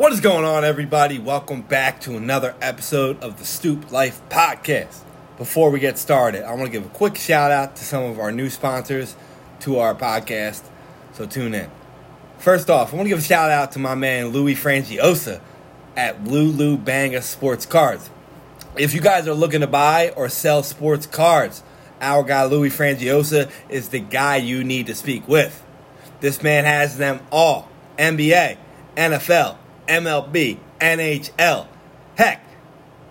What is going on, everybody? Welcome back to another episode of the Stoop Life Podcast. Before we get started, I want to give a quick shout out to some of our new sponsors to our podcast, so tune in. First off, I want to give a shout out to my man Louis Frangiosa at Lulu Banga Sports Cards. If you guys are looking to buy or sell sports cards, our guy Louis Frangiosa is the guy you need to speak with. This man has them all NBA, NFL, MLB, NHL. Heck,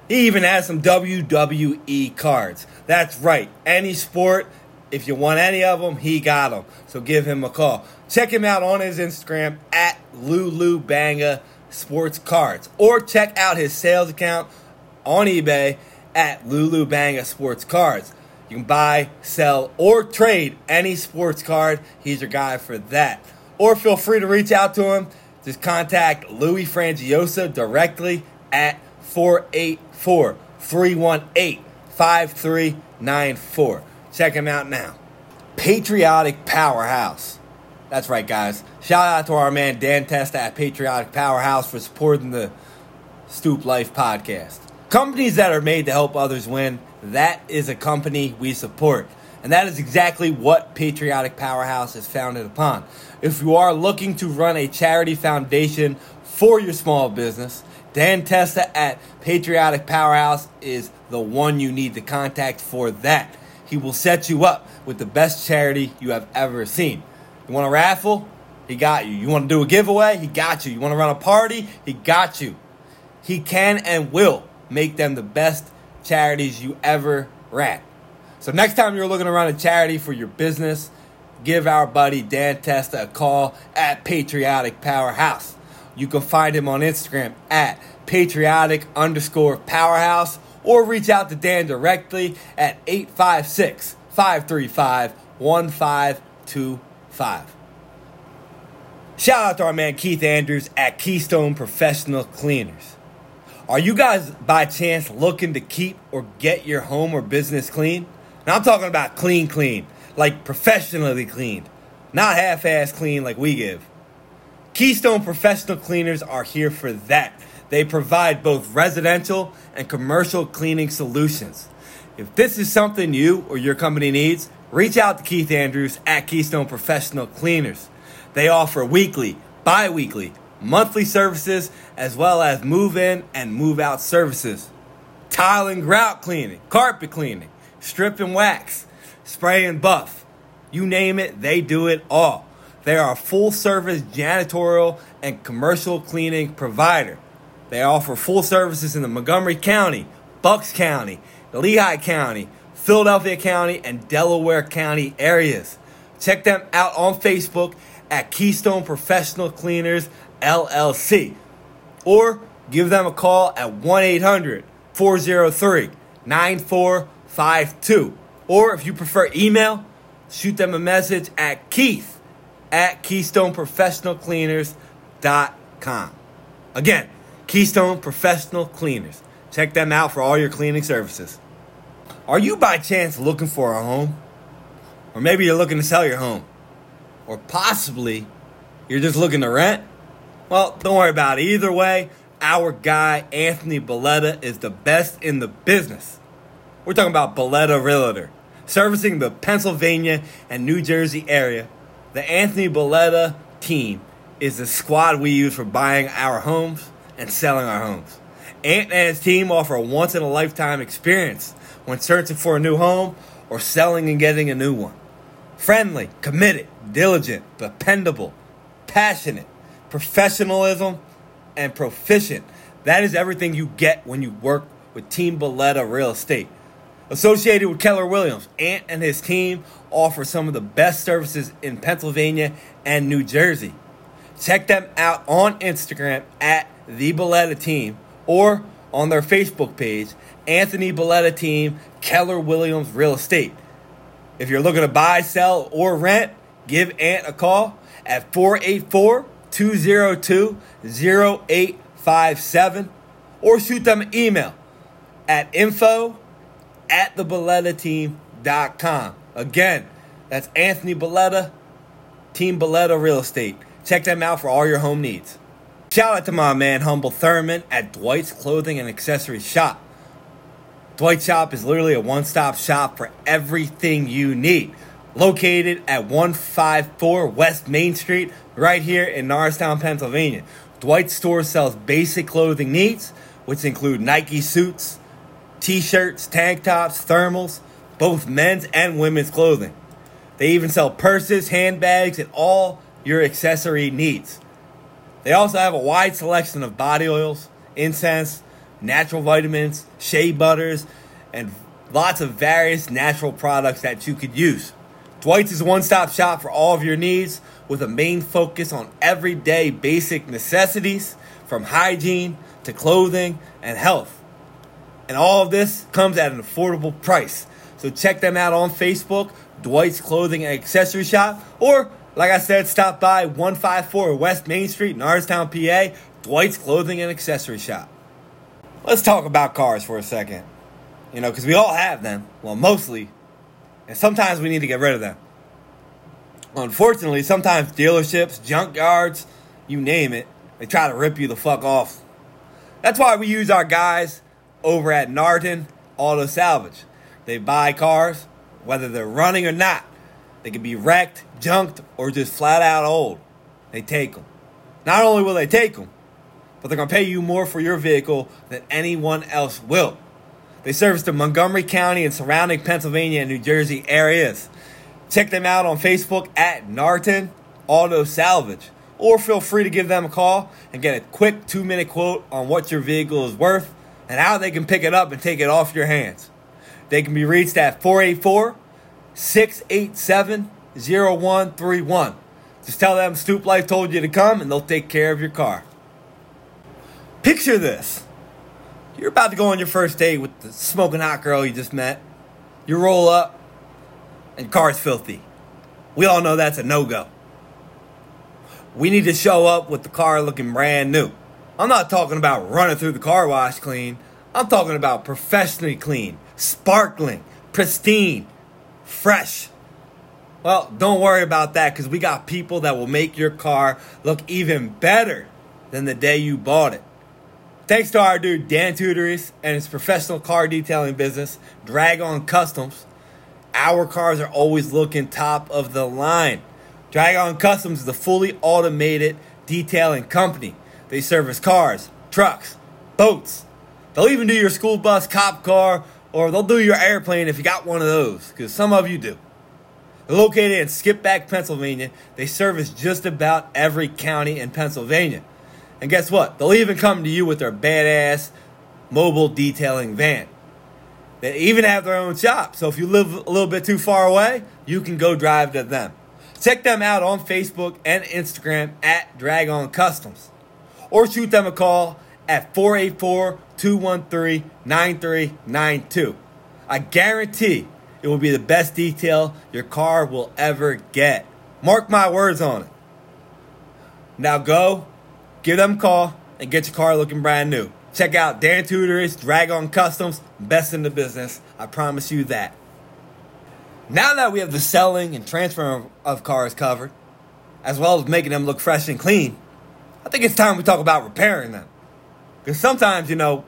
he even has some WWE cards. That's right, any sport, if you want any of them, he got them. So give him a call. Check him out on his Instagram at Lulu Banga Sports Cards. Or check out his sales account on eBay at Lulu Banga Sports Cards. You can buy, sell, or trade any sports card. He's your guy for that. Or feel free to reach out to him. Just contact Louis Frangiosa directly at 484 318 5394. Check him out now. Patriotic Powerhouse. That's right, guys. Shout out to our man Dan Testa at Patriotic Powerhouse for supporting the Stoop Life podcast. Companies that are made to help others win, that is a company we support. And that is exactly what Patriotic Powerhouse is founded upon. If you are looking to run a charity foundation for your small business, Dan Testa at Patriotic Powerhouse is the one you need to contact for that. He will set you up with the best charity you have ever seen. You want a raffle? He got you. You want to do a giveaway? He got you. You want to run a party? He got you. He can and will make them the best charities you ever ran. So next time you're looking to run a charity for your business, give our buddy Dan Testa a call at Patriotic Powerhouse. You can find him on Instagram at patriotic underscore powerhouse or reach out to Dan directly at 856 535 1525. Shout out to our man Keith Andrews at Keystone Professional Cleaners. Are you guys by chance looking to keep or get your home or business clean? Now I'm talking about clean, clean, like professionally cleaned, not half ass clean like we give. Keystone Professional Cleaners are here for that. They provide both residential and commercial cleaning solutions. If this is something you or your company needs, reach out to Keith Andrews at Keystone Professional Cleaners. They offer weekly, bi weekly, monthly services, as well as move in and move out services. Tile and grout cleaning, carpet cleaning, strip and wax, spray and buff. You name it, they do it all. They are a full service janitorial and commercial cleaning provider. They offer full services in the Montgomery County, Bucks County, Lehigh County, Philadelphia County, and Delaware County areas. Check them out on Facebook at Keystone Professional Cleaners LLC or give them a call at 1 800 403 9452. Or if you prefer email, shoot them a message at Keith at KeystoneProfessionalCleaners.com. Again, Keystone Professional Cleaners. Check them out for all your cleaning services. Are you by chance looking for a home? Or maybe you're looking to sell your home? Or possibly you're just looking to rent? Well, don't worry about it. Either way, our guy, Anthony Belletta, is the best in the business. We're talking about Belletta Realtor, servicing the Pennsylvania and New Jersey area. The Anthony Belletta team is the squad we use for buying our homes and selling our homes. Ant and his team offer a once in a lifetime experience when searching for a new home or selling and getting a new one. Friendly, committed, diligent, dependable, passionate, professionalism, and proficient. That is everything you get when you work with Team Belletta Real Estate. Associated with Keller Williams, Ant and his team offer some of the best services in Pennsylvania and New Jersey. Check them out on Instagram at the Belletta Team or on their Facebook page, Anthony Belletta Team, Keller Williams Real Estate. If you're looking to buy, sell, or rent, give Ant a call at 484 202 0857 or shoot them an email at info at thebellettateam.com. Again, that's Anthony Belletta, Team Belletta Real Estate. Check them out for all your home needs. Shout out to my man Humble Thurman at Dwight's Clothing and Accessory Shop. Dwight Shop is literally a one stop shop for everything you need. Located at 154 West Main Street, right here in Norristown, Pennsylvania. Dwight's store sells basic clothing needs, which include Nike suits, t shirts, tank tops, thermals, both men's and women's clothing. They even sell purses, handbags, and all your accessory needs. They also have a wide selection of body oils, incense, natural vitamins, shea butters, and lots of various natural products that you could use. Dwight's is a one stop shop for all of your needs with a main focus on everyday basic necessities from hygiene to clothing and health. And all of this comes at an affordable price. So check them out on Facebook, Dwight's Clothing and Accessory Shop, or like I said, stop by 154 West Main Street, Norristown, PA, Dwight's Clothing and Accessory Shop. Let's talk about cars for a second. You know, because we all have them. Well, mostly. And sometimes we need to get rid of them. Unfortunately, sometimes dealerships, junkyards, you name it, they try to rip you the fuck off. That's why we use our guys over at Narton Auto Salvage. They buy cars, whether they're running or not. They can be wrecked, junked, or just flat out old. They take them. Not only will they take them, but they're going to pay you more for your vehicle than anyone else will. They service the Montgomery County and surrounding Pennsylvania and New Jersey areas. Check them out on Facebook at Narton Auto Salvage. Or feel free to give them a call and get a quick two minute quote on what your vehicle is worth and how they can pick it up and take it off your hands. They can be reached at 484 687 0131. Just tell them Stoop Life told you to come and they'll take care of your car. Picture this. You're about to go on your first date with the smoking hot girl you just met. You roll up, and car's filthy. We all know that's a no go. We need to show up with the car looking brand new. I'm not talking about running through the car wash clean. I'm talking about professionally clean, sparkling, pristine, fresh. Well, don't worry about that because we got people that will make your car look even better than the day you bought it. Thanks to our dude Dan Tudoris and his professional car detailing business, Drag On Customs, our cars are always looking top of the line. Drag On Customs is a fully automated detailing company. They service cars, trucks, boats. They'll even do your school bus, cop car, or they'll do your airplane if you got one of those, because some of you do. They're located in Skippack, Pennsylvania. They service just about every county in Pennsylvania. And guess what? They'll even come to you with their badass mobile detailing van. They even have their own shop. So if you live a little bit too far away, you can go drive to them. Check them out on Facebook and Instagram at Drag On Customs. Or shoot them a call at 484 213 9392. I guarantee it will be the best detail your car will ever get. Mark my words on it. Now go, give them a call, and get your car looking brand new. Check out Dan Tudoris, Drag On Customs, best in the business. I promise you that. Now that we have the selling and transfer of cars covered, as well as making them look fresh and clean, I think it's time we talk about repairing them. Because sometimes, you know,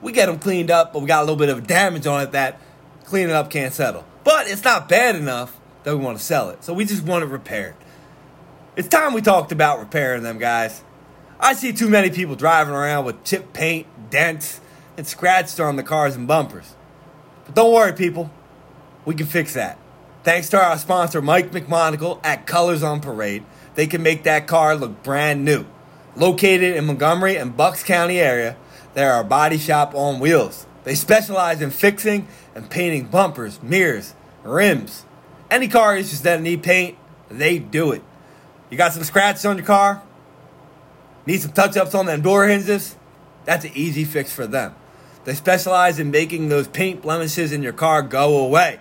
we get them cleaned up, but we got a little bit of damage on it that cleaning up can't settle. But it's not bad enough that we want to sell it. So we just want it repaired. It's time we talked about repairing them, guys. I see too many people driving around with chipped paint, dents, and scratches on the cars and bumpers. But don't worry, people. We can fix that. Thanks to our sponsor, Mike McMonagle at Colors on Parade, they can make that car look brand new. Located in Montgomery and Bucks County area, they are a body shop on wheels. They specialize in fixing and painting bumpers, mirrors, rims. Any car issues that need paint, they do it. You got some scratches on your car? Need some touch ups on them door hinges? That's an easy fix for them. They specialize in making those paint blemishes in your car go away.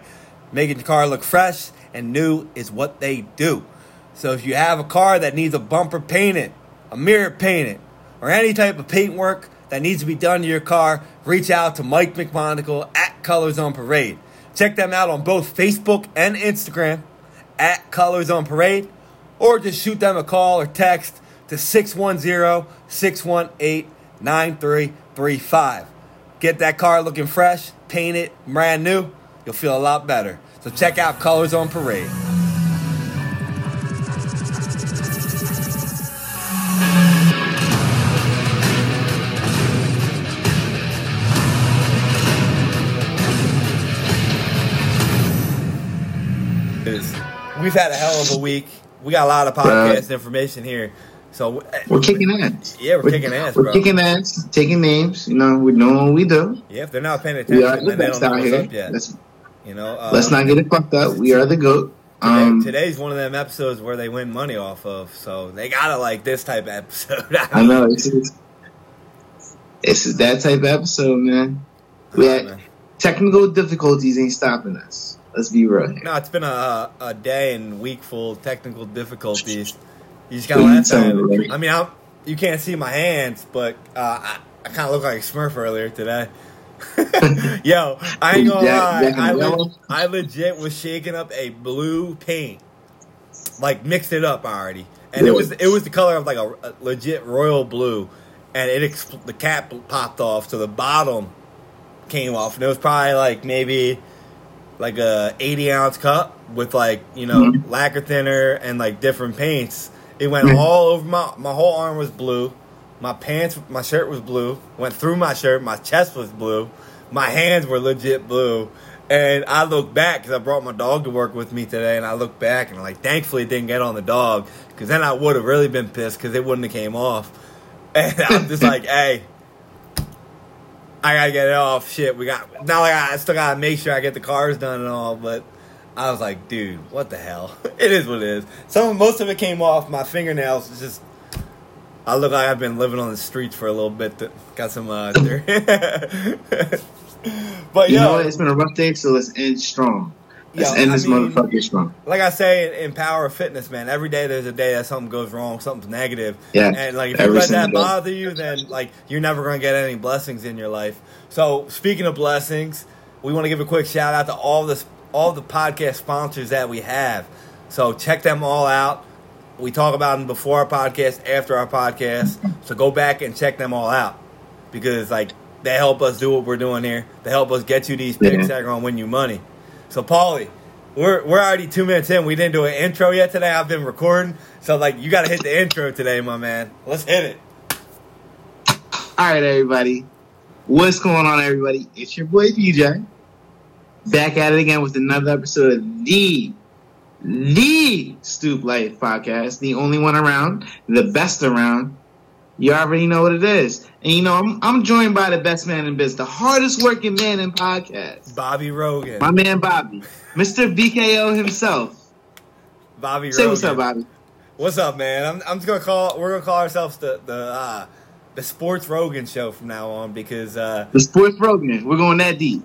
Making your car look fresh and new is what they do. So if you have a car that needs a bumper painted, a mirror painted, or any type of paint work that needs to be done to your car, reach out to Mike McMonagle at Colors on Parade. Check them out on both Facebook and Instagram at Colors on Parade, or just shoot them a call or text to to 610 618 9335. Get that car looking fresh, painted, brand new. You'll feel a lot better. So check out Colors on Parade. We've had a hell of a week. We got a lot of podcast information here. So we're kicking ass. Yeah, we're, we're kicking ass, We're kicking ass, taking names. You know, we're doing what we do. Yeah, if they're not paying attention, we are the best out here. Let's, you know, um, let's not get it fucked up. We are the goat. Today, um, today's one of them episodes where they win money off of, so they gotta like this type of episode. I, know it's, it's, it's that type of episode, man. We had man. technical difficulties ain't stopping us. Let's be real. Here. No, it's been a a day and week full of technical difficulties. You just gotta laugh at it. I mean, I'm, you can't see my hands, but uh, I, I kind of look like a Smurf earlier today. Yo, I ain't gonna lie. I, le- I legit was shaking up a blue paint, like mixed it up already, and it was it was the color of like a, a legit royal blue, and it exp- the cap popped off, so the bottom came off, and it was probably like maybe like a 80 ounce cup with like you know mm-hmm. lacquer thinner and like different paints it went mm. all over my my whole arm was blue. My pants, my shirt was blue. Went through my shirt. My chest was blue. My hands were legit blue. And I look back because I brought my dog to work with me today, and I look back and I'm like, thankfully it didn't get on the dog because then I would have really been pissed because it wouldn't have came off. And I'm just like, hey, I gotta get it off. Shit, we got now. Like I still gotta make sure I get the cars done and all, but I was like, dude, what the hell? It is what it is. Some most of it came off my fingernails. It's just I look like I've been living on the streets for a little bit. That got some uh, but you yo, know what? It's been a rough day, so let's end strong. Let's yo, end this mean, motherfucker strong. Like I say in Power of Fitness, man, every day there's a day that something goes wrong, something's negative. Yeah. And like if you let that bother you, then like you're never gonna get any blessings in your life. So speaking of blessings, we want to give a quick shout out to all this all the podcast sponsors that we have. So check them all out. We talk about them before our podcast, after our podcast. So go back and check them all out because like they help us do what we're doing here. They help us get you these picks that are gonna win you money. So Paulie, we're we're already two minutes in. We didn't do an intro yet today. I've been recording, so like you got to hit the intro today, my man. Let's hit it. All right, everybody. What's going on, everybody? It's your boy PJ back at it again with another episode of the the Stoop Life podcast, the only one around, the best around. You already know what it is, and you know I'm I'm joined by the best man in biz, the hardest working man in podcast, Bobby Rogan, my man Bobby, Mister BKO himself. Bobby, say Rogan. what's up, Bobby. What's up, man? I'm I'm just gonna call. We're gonna call ourselves the the uh, the Sports Rogan Show from now on because uh, the Sports Rogan. We're going that deep.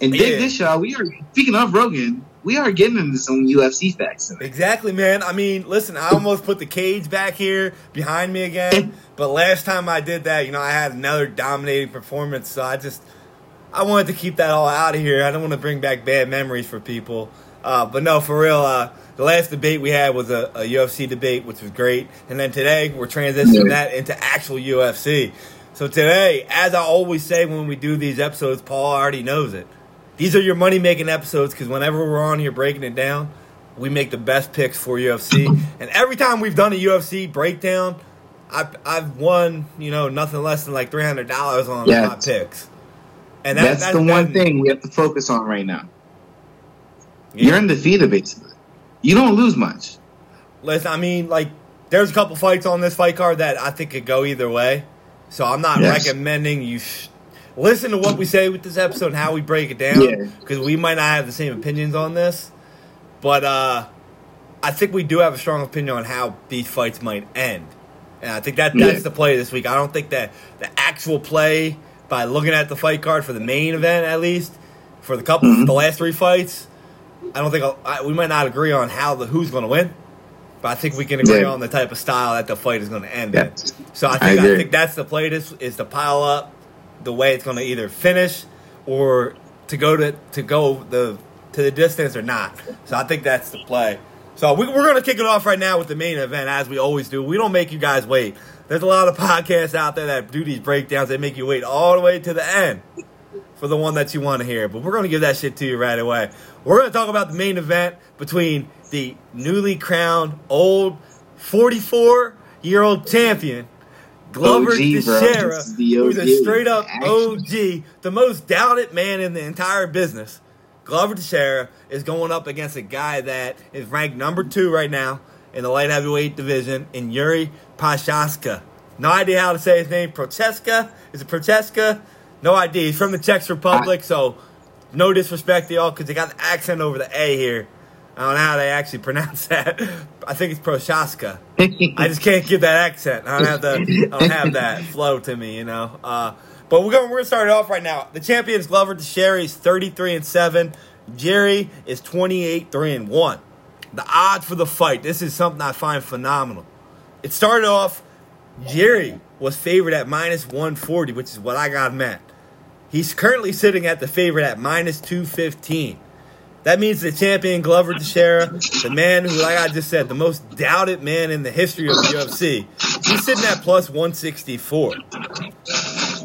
And dig yeah. this, y'all. We are speaking of Rogan. We are getting into some UFC facts. Tonight. Exactly, man. I mean, listen, I almost put the cage back here behind me again, but last time I did that, you know, I had another dominating performance, so I just I wanted to keep that all out of here. I don't want to bring back bad memories for people. Uh, but no, for real, uh, the last debate we had was a, a, UFC debate, which was great. And then today, we're transitioning that into actual UFC. So today, as I always say when we do these episodes, Paul already knows it. These are your money making episodes because whenever we're on here breaking it down, we make the best picks for UFC. and every time we've done a UFC breakdown, I've, I've won, you know, nothing less than like three hundred dollars on yeah, my picks. And that, that's, that's, the one thing we have to focus on right now. Yeah. You're undefeated, basically. You don't lose much. Listen, I mean, like, there's a couple fights on this fight card that I think could go either way. So I'm not yes. recommending you sh- listen to what we say with this episode and how we break it down because yeah. we might not have the same opinions on this, but uh, I think we do have a strong opinion on how these fights might end, and I think that that's yeah. the play this week. I don't think that the actual play by looking at the fight card for the main event at least for the couple mm-hmm. the last three fights. I don't think I, we might not agree on how the who's going to win, but I think we can agree yeah. on the type of style that the fight is going to end in. So I think I, I think that's the play. This is to pile up the way it's going to either finish or to go to to go the to the distance or not. So I think that's the play. So we, we're going to kick it off right now with the main event, as we always do. We don't make you guys wait. There's a lot of podcasts out there that do these breakdowns. They make you wait all the way to the end for the one that you want to hear. But we're going to give that shit to you right away. We're going to talk about the main event between the newly crowned old 44 year old champion, Glover OG, Teixeira, who's a straight up Action. OG, the most doubted man in the entire business. Glover Teixeira is going up against a guy that is ranked number two right now in the light heavyweight division in Yuri Prochazka. No idea how to say his name. Prochazka? Is it Prochazka? No idea. He's from the Czech Republic, so no disrespect to y'all because they got the accent over the A here. I don't know how they actually pronounce that. I think it's Prochazka. I just can't get that accent. I don't have the I don't have that flow to me, you know. Uh, but we're going we're gonna start it off right now. The champion is Glover Teixeira. He's 33 and 7. Jerry is 28 3 and 1. The odds for the fight. This is something I find phenomenal. It started off Jerry was favored at minus 140, which is what I got him at. He's currently sitting at the favorite at minus 215. That means the champion Glover Teixeira, the man who, like I just said, the most doubted man in the history of the UFC, he's sitting at plus 164.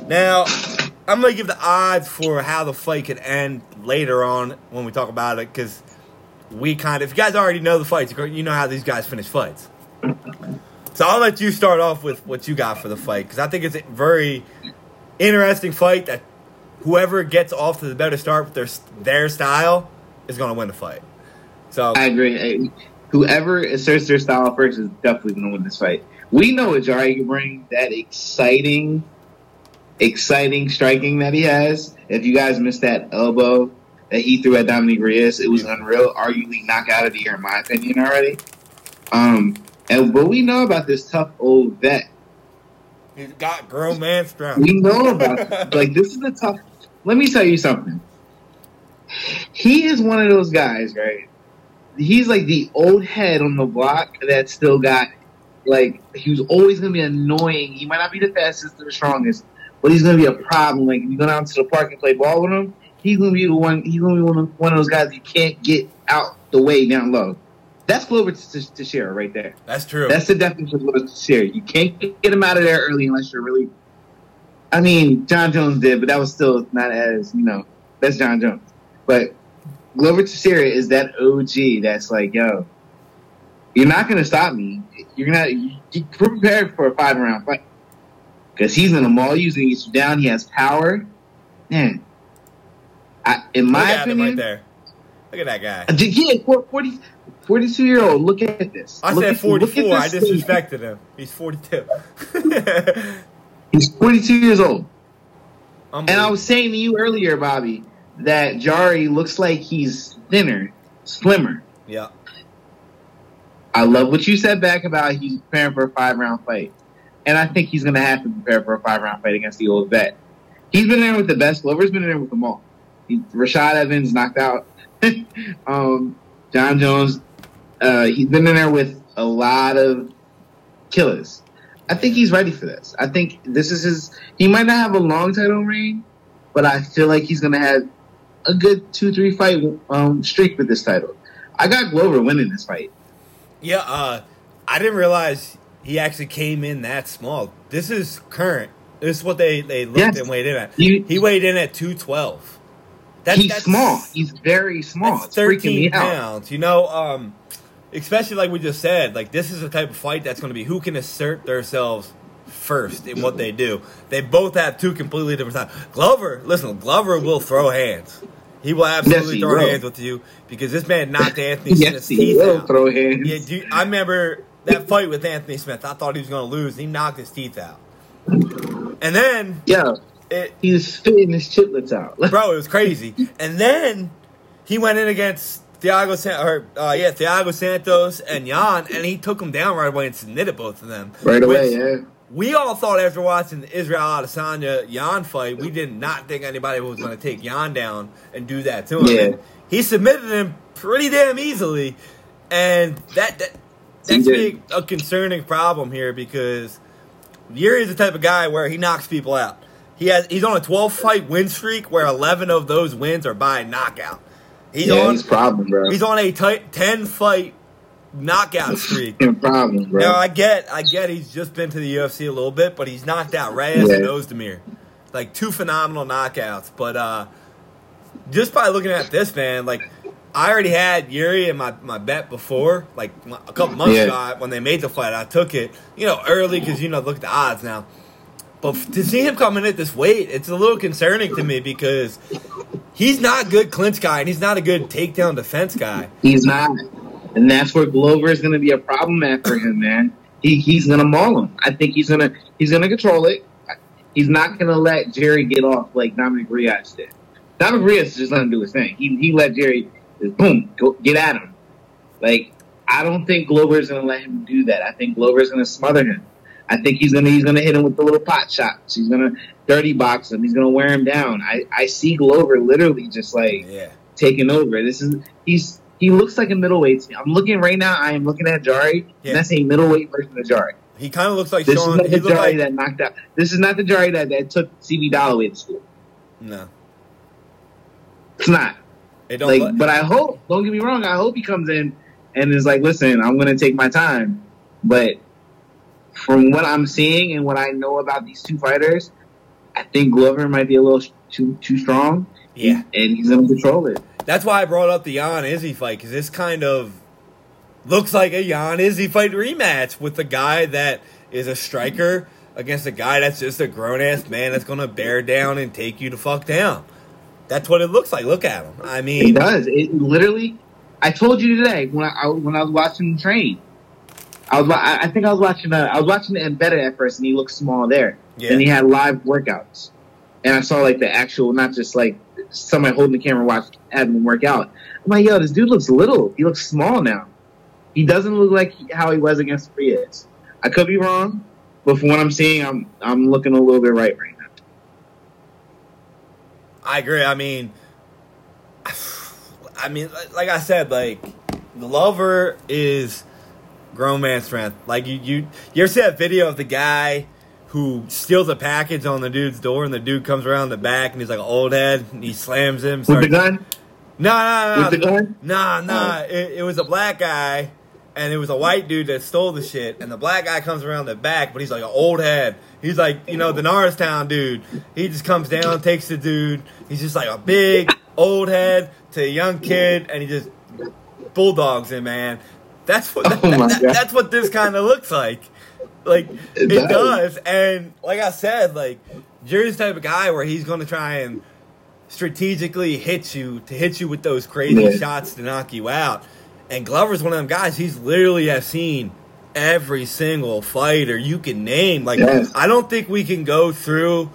Now, I'm going to give the odds for how the fight could end later on when we talk about it because we kind of, if you guys already know the fights, you know how these guys finish fights. So I'll let you start off with what you got for the fight because I think it's a very interesting fight that whoever gets off to the better start with their their style is going to win the fight. So I agree. Whoever asserts their style first is definitely going to win this fight. We know what Jari can bring. That exciting, exciting striking that he has. If you guys missed that elbow that he threw at Dominic Reyes, it was unreal. Arguably knockout of the year, in my opinion, already. Um, and but we know about this tough old vet. he's got grown man strength. We know about like this is a tough. Let me tell you something. He is one of those guys, right? He's like the old head on the block that still got like he was always gonna be annoying. He might not be the fastest or the strongest, but he's gonna be a problem. Like if you go down to the park and play ball with him, he's gonna be one. He's gonna be one of, one of those guys you can't get out the way down low. That's Glover Teixeira right there. That's true. That's the definition of Glover Teixeira. You can't get him out of there early unless you're really. I mean, Jon Jones did, but that was still not as you know. That's Jon Jones, but Glover Teixeira is that OG. That's like, yo, you're not gonna stop me. You're gonna you, you prepared for a five round fight because he's gonna maul you. He's get you down. He has power. Man, I, in Look my opinion, right there. Look at that guy. uh, Yeah, 40, 42 year old. Look at this. I Look said at- look at 44. I this thing. disrespected him. He's 42. He's 42 years old. And I was saying to you earlier, Bobby, that Jari looks like he's thinner, slimmer. yeah. I love what you said back about he's preparing for a five round fight. And I think he's going to have to prepare for a five round fight against the old vet. He's been in there with the best. Glover's been there with them all. He, Rashad Evans knocked out. um, Jon Jones. Uh, he's been in there with a lot of killers. I think he's ready for this. I think this is his. He might not have a long title reign, but I feel like he's going to have a good two, three fight um, streak with this title. I got Glover winning this fight. Yeah, uh, I didn't realize he actually came in that small. This is current. This is what they, they looked Yes. and weighed in at. You- he weighed in at 212. That, he's that's- small. He's very small. That's It's freaking 13 me out. pounds. You know, um, especially like we just said, like this is the type of fight that's going to be who can assert themselves first in what they do. They both have two completely different styles. Glover, listen, Glover will throw hands. He will absolutely he throw will. hands with you because this man knocked Anthony Yes, Smith's he teeth will out. throw hands. Yeah, dude, I remember that fight with Anthony Smith. I thought he was going to lose. He knocked his teeth out. And then, Yeah, it, he was spitting his chitlets out. bro, it was crazy. And then he went in against Thiago San- or uh, yeah, Thiago Santos and Jan, and he took him down right away and submitted both of them. right away, yeah. We all thought after watching the Israel Adesanya Jan fight, we did not think anybody was going to take Yan down and do that to him. Yeah. And he submitted him pretty damn easily, and that that that's big, a concerning problem here because Yuri is the type of guy where he knocks people out. He has he's on a 12 fight win streak where 11 of those wins are by knockout. He's yeah, on he's problem, bro. he's on a 10 fight knockout streak. problems, bro. Now I get, I get, he's just been to the UFC a little bit, but he's knocked out Reyes Yeah. and Ozdemir, like two phenomenal knockouts. But uh just by looking at this man, like I already had Yuri in my, my bet before, like a couple months Yeah. ago when they made the fight. I took it, you know, early because you know look at the odds now. But to see him coming at this weight, it's a little concerning to me because he's not a good clinch guy and he's not a good takedown defense guy. He's not, and that's where Glover is going to be a problem for him, man. He he's going to maul him. I think he's gonna he's gonna control it. He's not going to let Jerry get off like Dominic Reyes did. Dominic Reyes just let him do his thing. He he let Jerry just boom go get at him. Like I don't think Glover is going to let him do that. I think Glover is going to smother him. I think he's gonna he's gonna hit him with the little pot shots. He's gonna dirty box him. He's gonna wear him down. I, I see Glover literally just like Yeah. taking over. This is he's he looks like a middleweight. to me. I'm looking right now. I am looking at Jari, Yeah. and that's a middleweight version of Jari. He kind of looks like This is not He the Jari like that knocked out. This is not the Jari that, that took CB Dollaway to school. no. It's not. It don't Like, look- but I hope. Don't get me wrong. I hope he comes in and is like, "Listen, I'm going to take my time." But from what I'm seeing and what I know about these two fighters, I think Glover might be a little too too strong. yeah. and he's going to control it. That's why I brought up the Jan Izzy fight because this kind of looks like a Jan Izzy fight rematch with the guy that is a striker against a guy that's just a grown ass man that's gonna bear down and take you to fuck down. That's what it looks like. Look at him. I mean, It does. It literally. I told you today when I, I when I was watching the train. I was. I I think I was watching. Uh, I was watching the embedded at first, and he looked small there. Yeah. And he had live workouts, and I saw like the actual, not just like somebody holding the camera watch having him work out. I'm like, yo, this dude looks little. He looks small now. He doesn't look like how he was against Frias. I could be wrong, but from what I'm seeing, I'm I'm looking a little bit right right now. I agree. I mean, I mean, like- I said, like Glover is grown man strength. Like you, you, you ever see that video of the guy who steals a package on the dude's door, and the dude comes around the back, and he's like an old head, and he slams him. With the gun, No, no, no, with the gun. Nah, nah. Oh. It, it was a black guy, and it was a white dude that stole the shit. And the black guy comes around the back, but he's like an old head. He's like, you know, the Norristown dude. He just comes down, takes the dude. He's just like a big old head to a young kid, and he just bulldogs him, man. That's what Oh my that- that's what this kind of looks like. Like it, It does. does. and like I said, like Jerry's the type of guy where he's going to try and strategically hit you to hit you with those crazy Yeah. shots to knock you out. And Glover's one of them guys. He's literally have seen every single fighter you can name. Like Yes. I don't think we can go through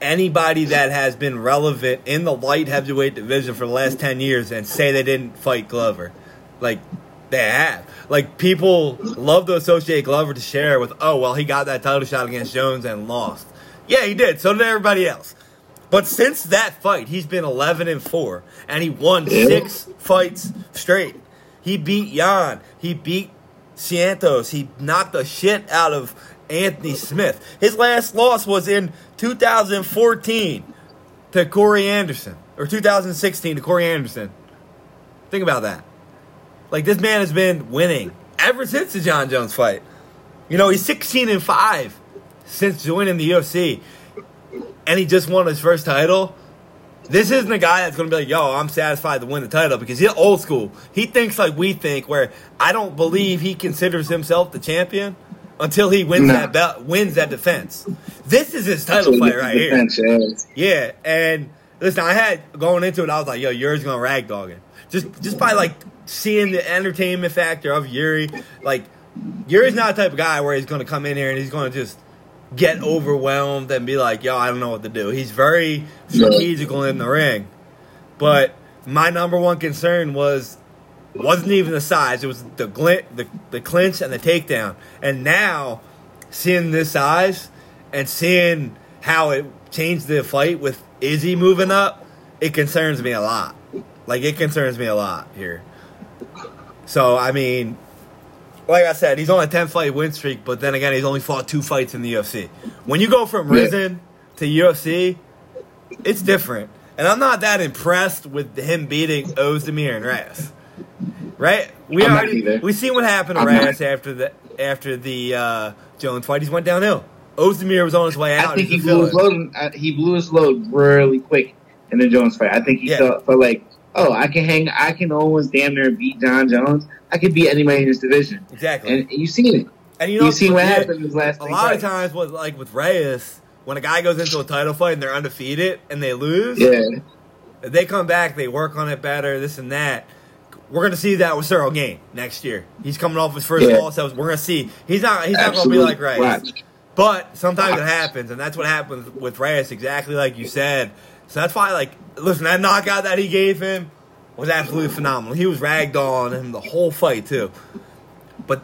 anybody that has been relevant in the light heavyweight division for the last ten years and say they didn't fight Glover. Like they have. Like people love to associate Glover Teixeira with, oh well, he got that title shot against Jones and lost. Yeah, he did. So did everybody else. But since that fight, he's been 11 and 4, and he won six fights straight. He beat Jan. He beat Santos. He knocked the shit out of Anthony Smith. His last loss was in 2014 to Corey Anderson, or 2016 to Corey Anderson. Think about that. Like this man has been winning ever since the Jon Jones fight. You know, he's 16 and 5 since joining the UFC and he just won his first title. This isn't a guy that's going to be like, yo, I'm satisfied to win the title because he's old school. He thinks like we think, where I don't believe he considers himself the champion until he wins No. that belt, wins that defense. This is his title fight right is here. defense, yes. Yeah, and listen, I had going into it, I was like, "Yo, yours gonna ragdog it." Just, just by like seeing the entertainment factor of Yuri, like Yuri's not the type of guy where he's gonna come in here and he's gonna just get overwhelmed and be like, "Yo, I don't know what to do." He's very strategical in the ring, but my number one concern was wasn't even the size; it was the glint, the the clinch and the takedown. And now, seeing this size and seeing how it changed the fight with Izzy moving up, it concerns me a lot. Like it concerns me a lot here. So I mean, like I said, he's on a ten fight win streak, but then again, he's only fought two fights in the UFC. When you go from Yeah. To UFC, it's different. And I'm not that impressed with him beating Ozdemir and Reyes. Right? We I'm already we seen what happened to I'm not. After the after the uh, Jones fight. He went downhill. Ozdemir was on his way out. I think he blew his load. uh, He blew his load really quick in the Jones fight. I think he Yeah. felt, felt like, oh, I can hang. I can almost damn near beat Jon Jones. I can beat anybody in this division. Exactly. And you've seen it. And you know, You've seen what happened his last A lot of times, with like with Reyes, when a guy goes into a title fight and they're undefeated and they lose, Yeah, they come back, they work on it better, this and that. We're gonna see that with Ciryl Gane next year. He's coming off his first Yeah. loss, so we're gonna see. He's not. He's not gonna be like Reyes. Watch. But sometimes it happens, and that's what happens with Reyes, exactly like you said. So that's why, like, listen, that knockout that he gave him was absolutely phenomenal. He was ragged on him the whole fight too. But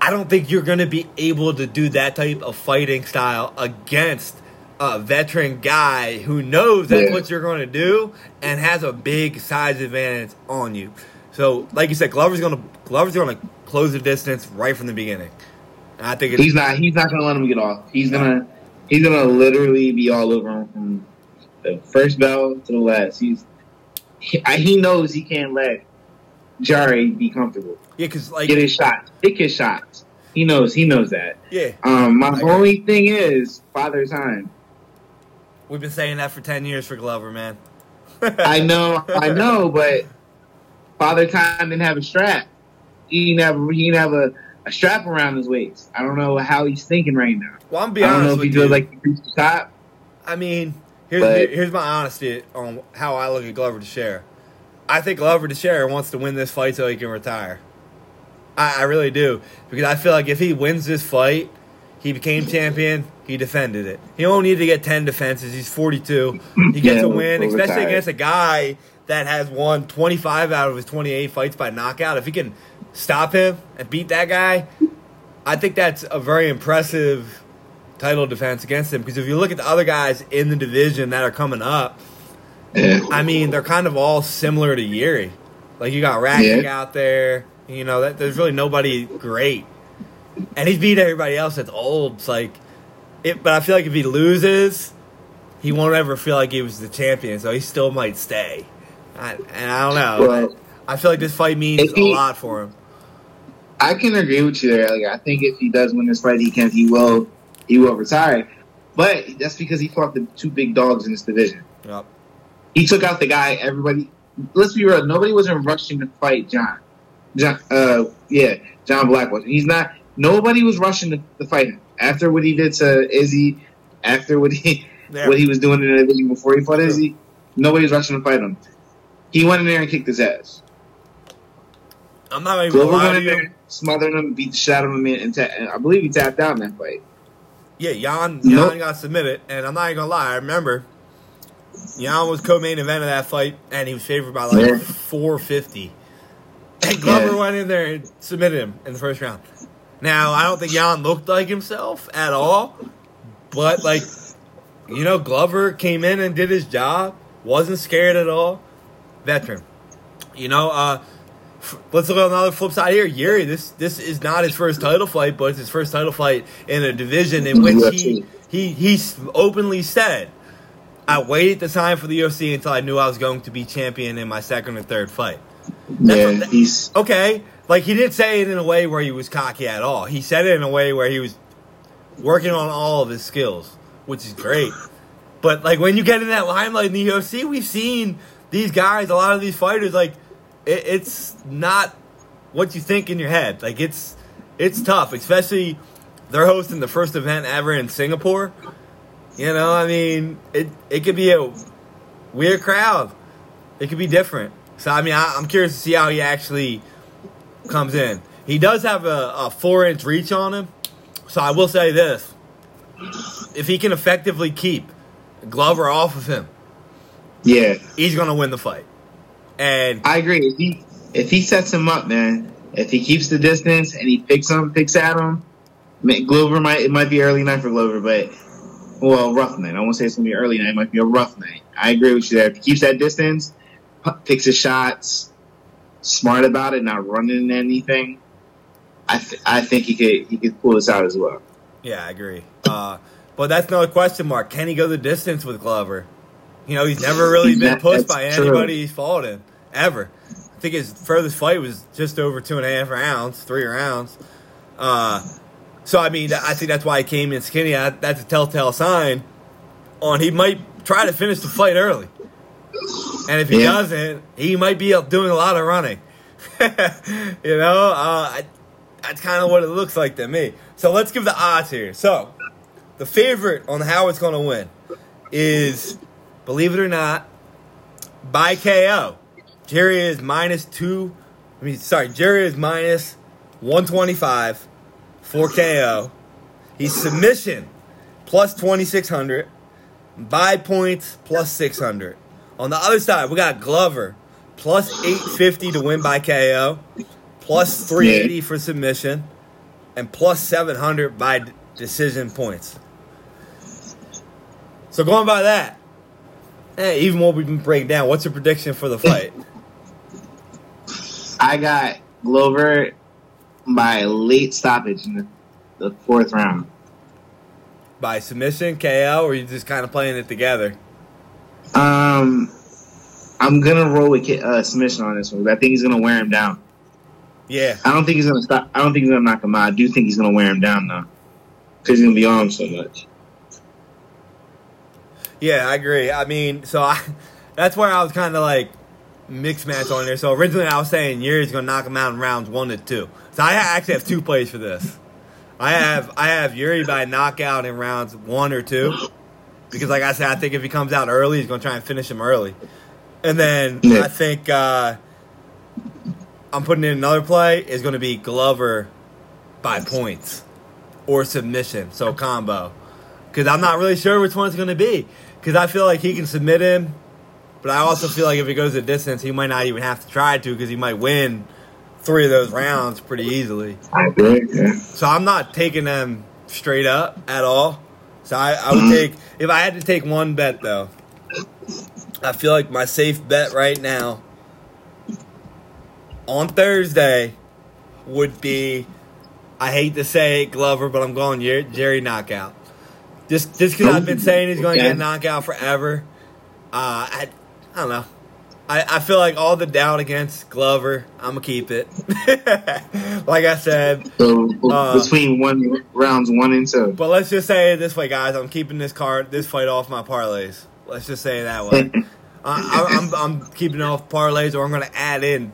I don't think you're going to be able to do that type of fighting style against a veteran guy who knows that's Yeah. what you're going to do and has a big size advantage on you. So, like you said, Glover's going to Glover's going to close the distance right from the beginning. And I think it's He's not. He's not gonna let him get off. He's gonna. He's gonna literally be all over him from the first bell to the last. He's. He, he knows he can't let Jari be comfortable. yeah, because like Get his shots. Pick his shots. He knows. He knows that. yeah, Um, my only thing is father time. we've been saying that for ten years for Glover, man. I know, I know, but father time didn't have a strap. He didn't have. He didn't have a, a strap around his waist. I don't know how he's thinking right now. Well, I'm be I don't know honest if he feels you. like he reached the top. I mean, here's But- here's my honesty on how I look at Glover Teixeira. I think Glover Teixeira wants to win this fight so he can retire. I, I really do because I feel like if he wins this fight, he became champion. He defended it. He only needed to get ten defenses. He's 42. He gets Yeah, a win, especially retire. against a guy that has won 25 out of his 28 fights by knockout. If he can stop him and beat that guy, I think that's a very impressive title defense against him. Because if you look at the other guys in the division that are coming up, Yeah. I mean, they're kind of all similar to Yuri. Like you got Rakic Yeah. out there, you know, that, there's really nobody great, and he's beat everybody else that's old. It's like, it, but I feel like if he loses, he won't ever feel like he was the champion, so he still might stay. I, and I don't know. Well, I feel like this fight means he- a lot for him. I can agree with you there. Like, I think if he does win this fight, he can. He will. He will retire. But that's because he fought the two big dogs in this division. Yep. He took out the guy. Everybody. Let's be real. Nobody wasn't rushing to fight John. John. Uh, yeah, Jan Blachowicz. He's not. Nobody was rushing to, to fight him after what he did to Izzy. After what he what he was doing in the division before he fought Izzy. Nobody was rushing to fight him. He went in there and kicked his ass. I'm not even Glover went in there, smothered him, beat the shit out of him, and, ta- and I believe he tapped out in that fight. Yeah, Jan, Nope. Jan got submitted, and I'm not even gonna lie. I remember Jan was co-main event of that fight, and he was favored by like Yeah. 450. And Glover Yeah. went in there and submitted him in the first round. Now I don't think Jan looked like himself at all, but like you know, Glover came in and did his job, wasn't scared at all. Veteran, you know. uh Let's look at another flip side here. Yuri, this this is not his first title fight, but it's his first title fight in a division in which he he he openly said, "I waited the time for the UFC until I knew I was going to be champion in my second or third fight." Yeah, That's- he's Okay, like he didn't say it in a way where he was cocky at all. He said it in a way where he was working on all of his skills, which is great. But like when you get in that limelight in the UFC, we've seen these guys, a lot of these fighters, like it, it's not what you think in your head. Like it's it's tough, especially they're hosting the first event ever in Singapore. You know, I mean, it it could be a weird crowd. It could be different. So I mean, I, I'm curious to see how he actually comes in. He does have a, a four inch reach on him. So I will say this: if he can effectively keep Glover off of him, yeah. he's gonna win the fight. And I agree. If he if he sets him up, man, if he keeps the distance and he picks him, picks at him, Glover might it might be early night for Glover, but well, rough night. I won't say it's gonna be early night. It might be a rough night. I agree with you there. If he keeps that distance, picks his shots, smart about it, not running anything. I th- I think he could he could pull this out as well. yeah, I agree. Uh, but that's another question mark. Can he go the distance with Glover? You know, he's never really been pushed by true. anybody he's fought in ever. I think his furthest fight was just over two and a half rounds, three rounds. Uh, so I mean, I think that's why he came in skinny. That's a telltale sign on he might try to finish the fight early, and if he yeah. doesn't, he might be up doing a lot of running. you know, uh, that's kind of what it looks like to me. So let's give the odds here. So the favorite on how it's going to win is, believe it or not, by KO. Jerry is minus two. I mean, sorry, Jerry is minus 125 for KO. He's submission plus 2600. By points plus 600. On the other side, we got Glover plus 850 to win by KO, plus 380 for submission, and plus 700 by decision points. So going by that, hey, even what we've been breaking down, what's your prediction for the fight? I got Glover by late stoppage in the, the fourth round. By submission, KO, or you just kind of playing it together? Um, I'm gonna roll with uh, submission on this one. I think he's gonna wear him down. Yeah. I don't think he's gonna stop. I don't think he's gonna knock him out. I do think he's gonna wear him down though, because he's gonna be on him so much. Yeah, I agree. I mean, so I, that's where I was kind of like mixed match on there. So originally I was saying Yuri's gonna knock him out in rounds one to two. So I actually have two plays for this. I have I have Yuri by knockout in rounds one or two, because like I said, I think if he comes out early, he's gonna try and finish him early. And then. I think uh, I'm putting in another play is going to be Glover by points or submission, so combo. Because I'm not really sure which one it's going to be. Because I feel like he can submit him, but I also feel like if he goes a distance, he might not even have to try to because he might win three of those rounds pretty easily. I agree. Yeah. So I'm not taking them straight up at all. So I, I would take if I had to take one bet though, I feel like my safe bet right now on Thursday would be I hate to say it, Glover, but I'm going Jerry knockout. Just just because I've been saying he's going to get knockout forever. Uh, I I don't know. I, I feel like all the doubt against Glover, I'm gonna keep it. like I said, so uh, between one rounds one and two. But let's just say it this way, guys. I'm keeping this card, this fight off my parlays. Let's just say it that way. I, I'm, I'm keeping off parlays, or I'm to add in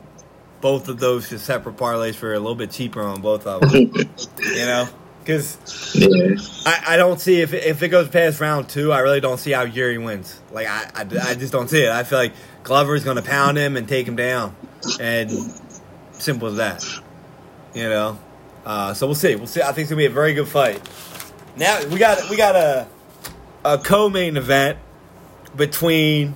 both of those to separate parlays for a little bit cheaper on both of them. you know, because yeah. I, I don't see if if it goes past round two, I really don't see how Yuri wins. Like I, I, I just don't see it. I feel like Glover is going to pound him and take him down, and simple as that. You know, uh, so we'll see. We'll see. I think it's gonna be a very good fight. Now we got we got a a co-main event between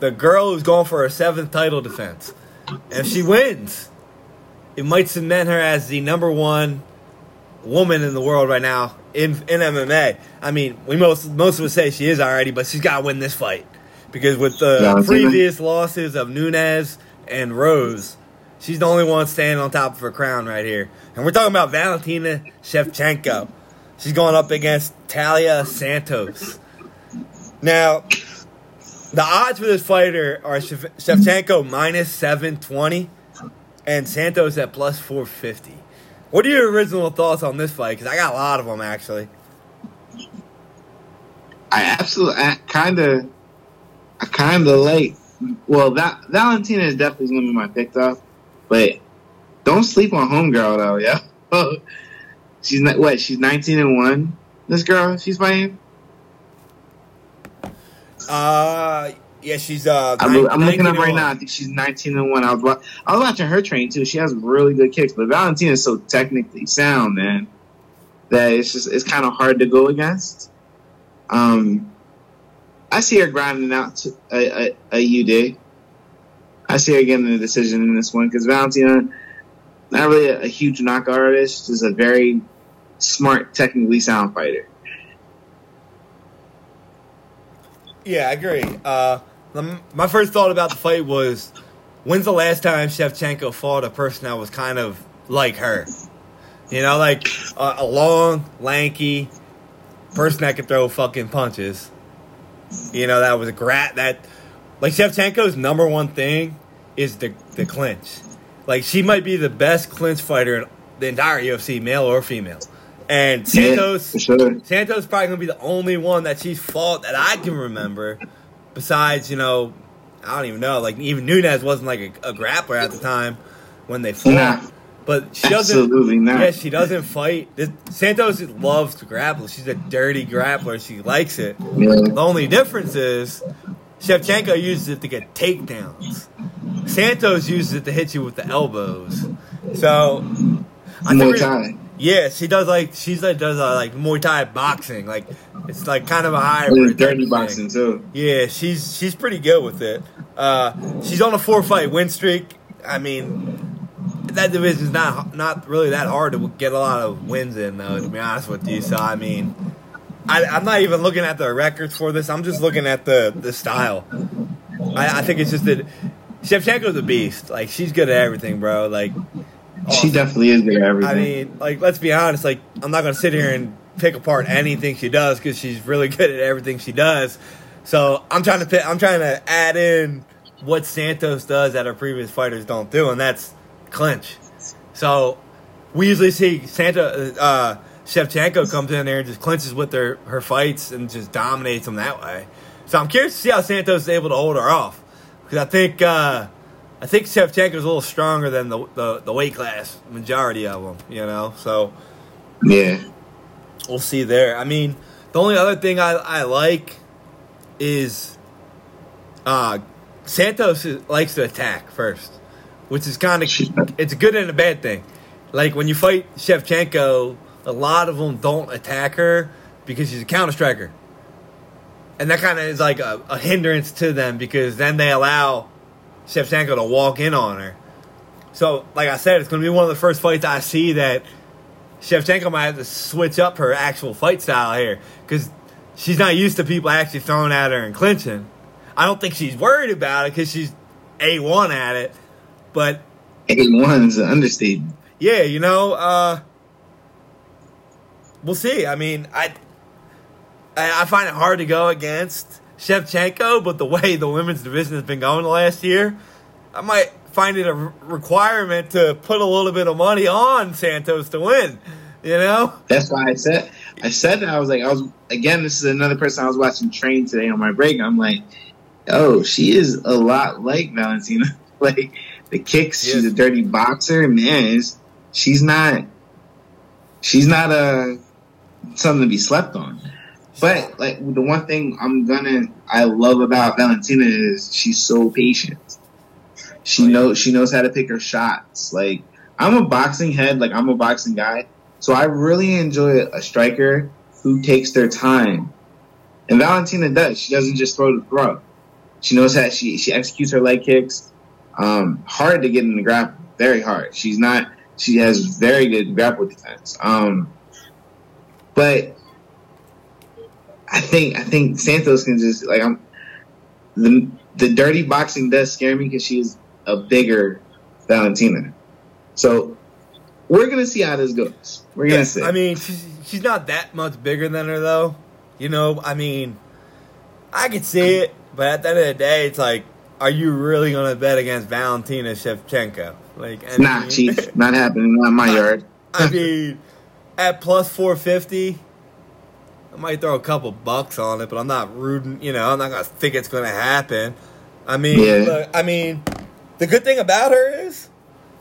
the girl who's going for her seventh title defense. And if she wins, it might cement her as the number one woman in the world right now in in MMA. I mean, we most most of us say she is already, but she's got to win this fight because with the yeah, previous losses of Nunes and Rose, she's the only one standing on top of her crown right here. And we're talking about Valentina Shevchenko. She's going up against Talia Santos. Now, the odds for this fighter are Shevchenko minus 720 and Santos at plus 450. What are your original thoughts on this fight? Because I got a lot of them, actually. I absolutely, kind of, I kind of like. Well, that Valentina is definitely going to be my pick, though. But don't sleep on homegirl, though, yeah. she's not what? She's nineteen and one. This girl, she's fighting. Uh, yeah, she's. Uh, I'm, I'm looking up right now. I think she's 19 and one. I was I was watching her train too. She has really good kicks, but Valentina is so technically sound, man, that it's just it's kind of hard to go against. Um, I see her grinding out a, a, a UD. I see her getting a decision in this one because Valentina, not really a, a huge knockout artist, just a very smart, technically sound fighter. Yeah, I agree. Uh, my first thought about the fight was, when's the last time Shevchenko fought a person that was kind of like her? You know, like a, a long, lanky person that could throw fucking punches. You know, that was a grat that, like Shevchenko's number one thing is the the clinch. Like she might be the best clinch fighter in the entire UFC, male or female. And Santos, yeah, sure. Santos probably gonna be the only one that she's fought that I can remember. Besides, you know, I don't even know. Like even Nunes wasn't like a, a grappler at the time when they fought. Nah. But she doesn't. Absolutely not. Yeah, she doesn't fight. This, Santos loves to grapple. She's a dirty grappler. She likes it. Yeah. The only difference is Shevchenko uses it to get takedowns. Santos uses it to hit you with the elbows. So I think- Yeah, she does like she's like does uh, like Muay Thai boxing. Like it's like kind of a hybrid. dirty boxing too. Yeah, she's she's pretty good with it. Uh, she's on a four fight win streak. I mean, that division's not not really that hard to get a lot of wins in, though. To be honest with you, so I mean, I, I'm not even looking at the records for this. I'm just looking at the the style. I, I think it's just that Shevchenko's a beast. Like she's good at everything, bro. Like She definitely is good at everything. I mean, like, let's be honest. Like, I'm not gonna sit here and pick apart anything she does because she's really good at everything she does. So I'm trying to pick, I'm trying to add in what Santos does that her previous fighters don't do, and that's clinch. So we usually see Santa uh, Shevchenko comes in there and just clinches with her her fights and just dominates them that way. So I'm curious to see how Santos is able to hold her off because I think. Uh, I think Shevchenko's a little stronger than the, the the weight class majority of them, you know. So yeah. we'll see there. I mean, the only other thing I, I like is uh, Santos likes to attack first, which is kind of it's a good and a bad thing. Like when you fight Shevchenko, a lot of them don't attack her because she's a counter striker, and that kind of is like a, a hindrance to them because then they allow Shevchenko to walk in on her. So, like I said, it's going to be one of the first fights I see that Shevchenko might have to switch up her actual fight style here because she's not used to people actually throwing at her and clinching. I don't think she's worried about it because she's a one at it, but Eight one is an understatement. yeah, you know, uh, we'll see. I mean, I I find it hard to go against Shevchenko, but the way the women's division has been going the last year, I might find it a requirement to put a little bit of money on Santos to win. You know? That's why I said I said that I was like I was again. This is another person I was watching train today on my break. I'm like, oh, she is a lot like Valentina. like the kicks, she's a dirty boxer. Man, she's not. She's not a something to be slept on. But like the one thing I'm gonna I love about Valentina is she's so patient. She Oh, knows she knows how to pick her shots. Like I'm a boxing head, like I'm a boxing guy, so I really enjoy a striker who takes their time. And Valentina does. She doesn't just throw the throw. She knows how she she executes her leg kicks. Um, hard to get in the grapple, very hard. She's not. She has very good grapple defense. Um, but I think I think Santos can just like I'm the the dirty boxing does scare me because she's a bigger Valentina. So we're gonna see how this goes. We're gonna Yeah, see. I mean, she's, she's not that much bigger than her, though. You know, I mean, I could see it, but at the end of the day, it's like, are you really to bet against Valentina Shevchenko? Like, I nah, mean- chief, not happening. Not in my yard. I mean, at plus 450, I might throw a couple bucks on it, but I'm not rooting, you know, I'm not to think it's going to happen. I mean, Yeah. look, I mean, the good thing about her is,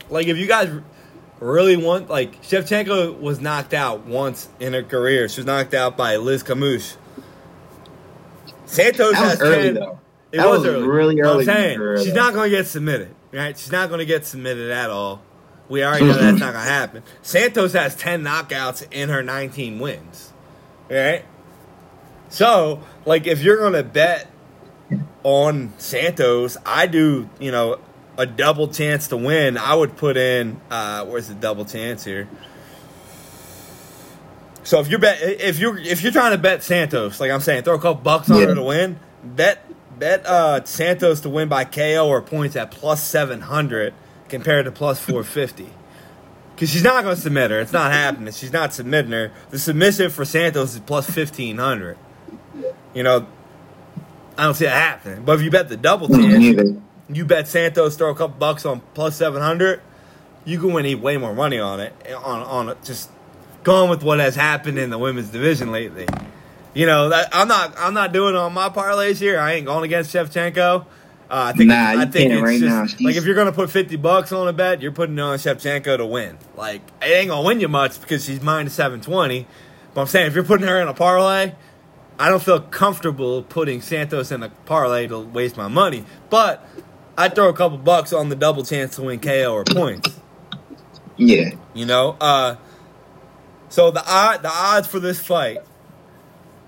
like, if you guys really want, like, Shevchenko was knocked out once in her career. She was knocked out by Liz Carmouche. Santos That was has early 10 though. It That was, was early. really early I'm saying in her uh, she's not going to get submitted, right? She's not going to get submitted at all. We already know that's mm-hmm. not going to happen. Santos has 10 knockouts in her 19 wins, right? So, like, if you're going to bet on Santos, I do, you know, a double chance to win. I would put in, uh, where's the double chance here? So if you're bet if you're if you're trying to bet Santos, like I'm saying, throw a couple bucks on Yeah. her to win. Bet bet uh, Santos to win by KO or points at plus seven hundred compared to plus four fifty. Because she's not going to submit her. It's not happening. She's not submitting her. The submission for Santos is plus fifteen hundred. You know, I don't see that happening. But if you bet the double chance, you bet Santos throw a couple bucks on plus seven hundred, you can win way more money on it on on just going with what has happened in the women's division lately. You know that I'm not I'm not doing it on my parlays here. I ain't going against Shevchenko. Uh, I think Nah, I think it's right just now. Like if you're gonna put fifty bucks on a bet, you're putting it on Shevchenko to win. Like it ain't gonna win you much because she's minus seven twenty. But I'm saying if you're putting her in a parlay, I don't feel comfortable putting Santos in a parlay to waste my money. But I'd throw a couple bucks on the double chance to win KO or points. Yeah. You know, uh, so the odd the odds for this fight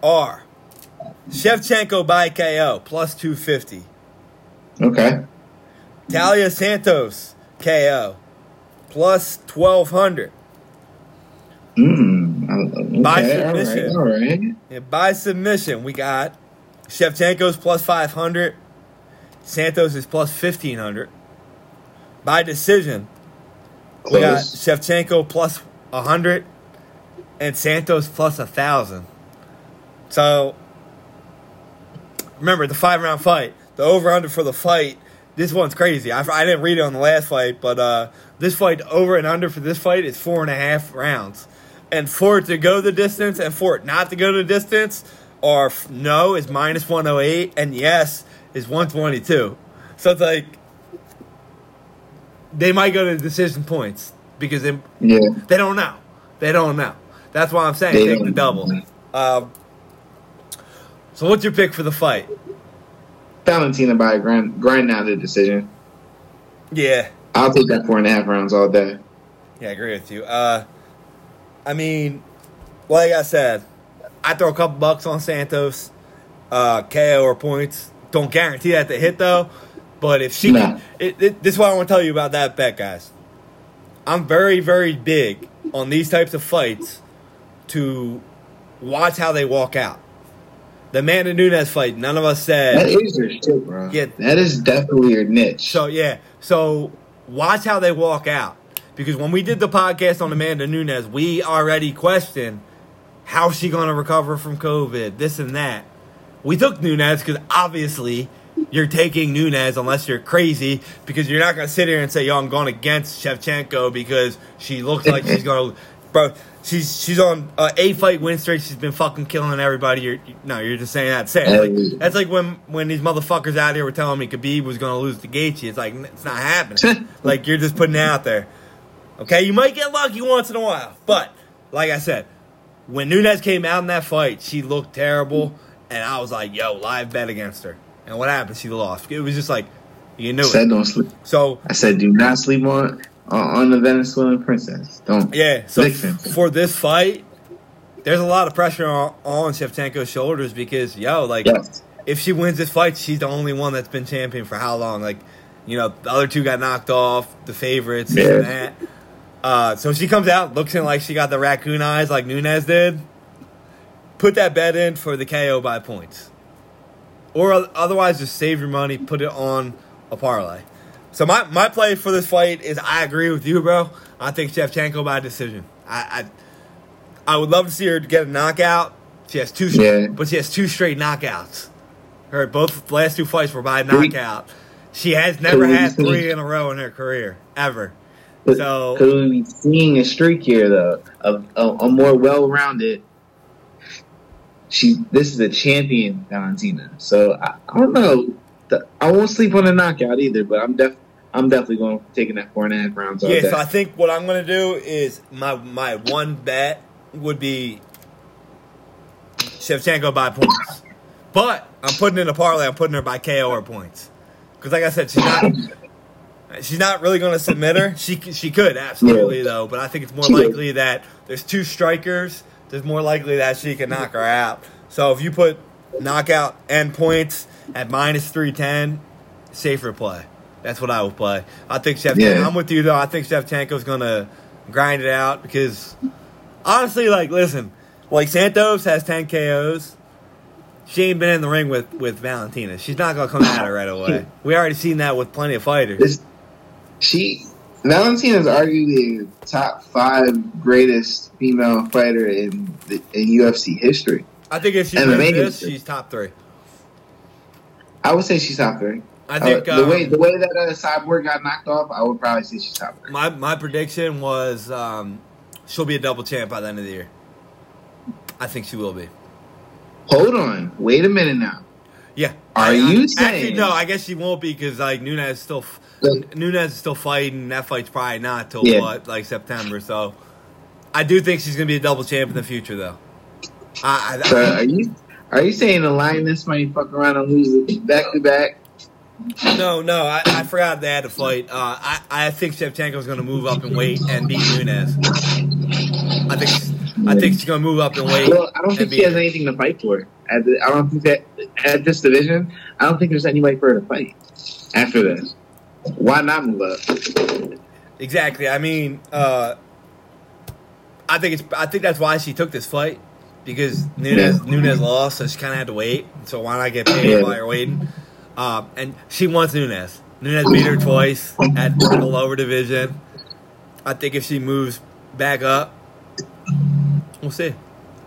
are Shevchenko by KO plus two fifty, Okay. Talia Santos KO plus twelve hundred, Mm. Okay. By submission. All right. and by submission we got Shevchenko's plus five hundred, Santos is plus fifteen hundred. By decision, we got Close. Shevchenko plus hundred, and Santos plus a thousand. So remember the five round fight, the over under for the fight. This one's crazy. I, I didn't read it on the last fight, but uh, this fight over and under for this fight is four and a half rounds, and for it to go the distance and for it not to go the distance, or f- no is minus one hundred eight, and yes is one twenty two. So it's like they might go to decision points because they Yeah. they don't know. They don't know. That's why I'm saying They take the double. Um, so what's your pick for the fight? Valentina by a grind, grind out the decision. Yeah, I'll take that four and a half rounds all day. yeah, I agree with you. Uh, I mean, like I said, I throw a couple bucks on Santos, uh, KO or points. Don't guarantee that to hit though. But if she, Nah. can, it, it, this is what I want to tell you about that bet, guys. I'm very, very big on these types of fights to watch how they walk out. The Amanda Nunes fight, none of us said. That is your shit, bro. Yeah. That is definitely your niche. So yeah, so watch how they walk out because when we did the podcast on Amanda Nunes, we already questioned how she going to recover from COVID, this and that. We took Nunes because obviously you're taking Nunes unless you're crazy because you're not going to sit here and say, "Yo, I'm going against Shevchenko because she looks like she's going to." Bro, she's she's on uh, a fight win streak. She's been fucking killing everybody. You're you, no, you're just saying that. Say it. Like, that's like when when these motherfuckers out here were telling me Khabib was going to lose to Gaethje. It's like it's not happening. like you're just putting it out there. Okay, you might get lucky once in a while, but like I said, when Nunes came out in that fight, she looked terrible, and I was like, "Yo, live bet against her." And what happened? She lost. It was just like you knew said it. don't sleep. So I said do not sleep on on, on the Venezuelan princess. Don't. yeah, so for this fight, there's a lot of pressure on, on Shevchenko's shoulders because yo, like Yes. if she wins this fight, she's the only one that's been champion for how long? Like, you know, the other two got knocked off, the favorites, this and that. Uh, so she comes out looking like she got the raccoon eyes like Nunes did. Put that bet in for the KO by points. Or otherwise, just save your money, put it on a parlay. So my, my play for this fight is I agree with you, bro. I think Shevchenko by decision. I, I I would love to see her get a knockout. She has two, Yeah. but she has two straight knockouts. Her both last two fights were by knockout. She has never had three in a row in her career ever. So- could we be seeing a streak here though of a, a more well-rounded? She this is a champion Valentina, so I, I don't know. The, I won't sleep on the knockout either, but I'm def I'm definitely going taking that four and a half rounds. All Yeah, day. so I think what I'm gonna do is my my one bet would be Shevchenko by points, but I'm putting in a parlay. I'm putting her by KO or points because, like I said, she's not she's not really gonna submit her. She she could absolutely Yeah. though, but I think it's more She likely that there's two strikers. There's more likely that she can knock her out. So if you put knockout and points at minus three ten, safer play. That's what I would play. I think Shevchenko. Yeah. I'm with you though. I think Shevchenko's gonna grind it out because honestly, like, listen, like Santos has 10 KOs. She ain't been in the ring with with Valentina. She's not gonna come at her right away. We already seen that with plenty of fighters. She Valentina is arguably a top five greatest female fighter in the, in UFC history. I think if she the wins this, is- she's top three. I would say she's top three. I think uh, the um, way the way that uh, Cyborg got knocked off, I would probably say she's top my my prediction was um, she'll be a double champ by the end of the year. I think she will be. Hold on, wait a minute now. Yeah. Are I- I- you Actually, saying- no. I guess she won't be because like Nunes is still Look. Nunes is still fighting. That fight's probably not till Yeah. what like September. So I do think she's gonna be a double champ in the future, though. I, I, So are you are you saying the Lioness might fuck around and lose it back to back? No, no. I, I forgot they had to fight. Uh, I I think Shevchenko's gonna move up and wait and beat Nunes. I think I think she's gonna move up and wait. Well, I don't think she has her. anything to fight for. I don't think that at this division, I don't think there's anybody for her to fight after this. Why not move up? Exactly. I mean, uh, I think it's. I think that's why she took this fight because Nunes Yeah. Nunes lost, so she kind of had to wait. So why not get paid Yeah. while you're waiting? Um, and she wants Nunes. Nunes beat her twice at the lower division. I think if she moves back up, we'll see.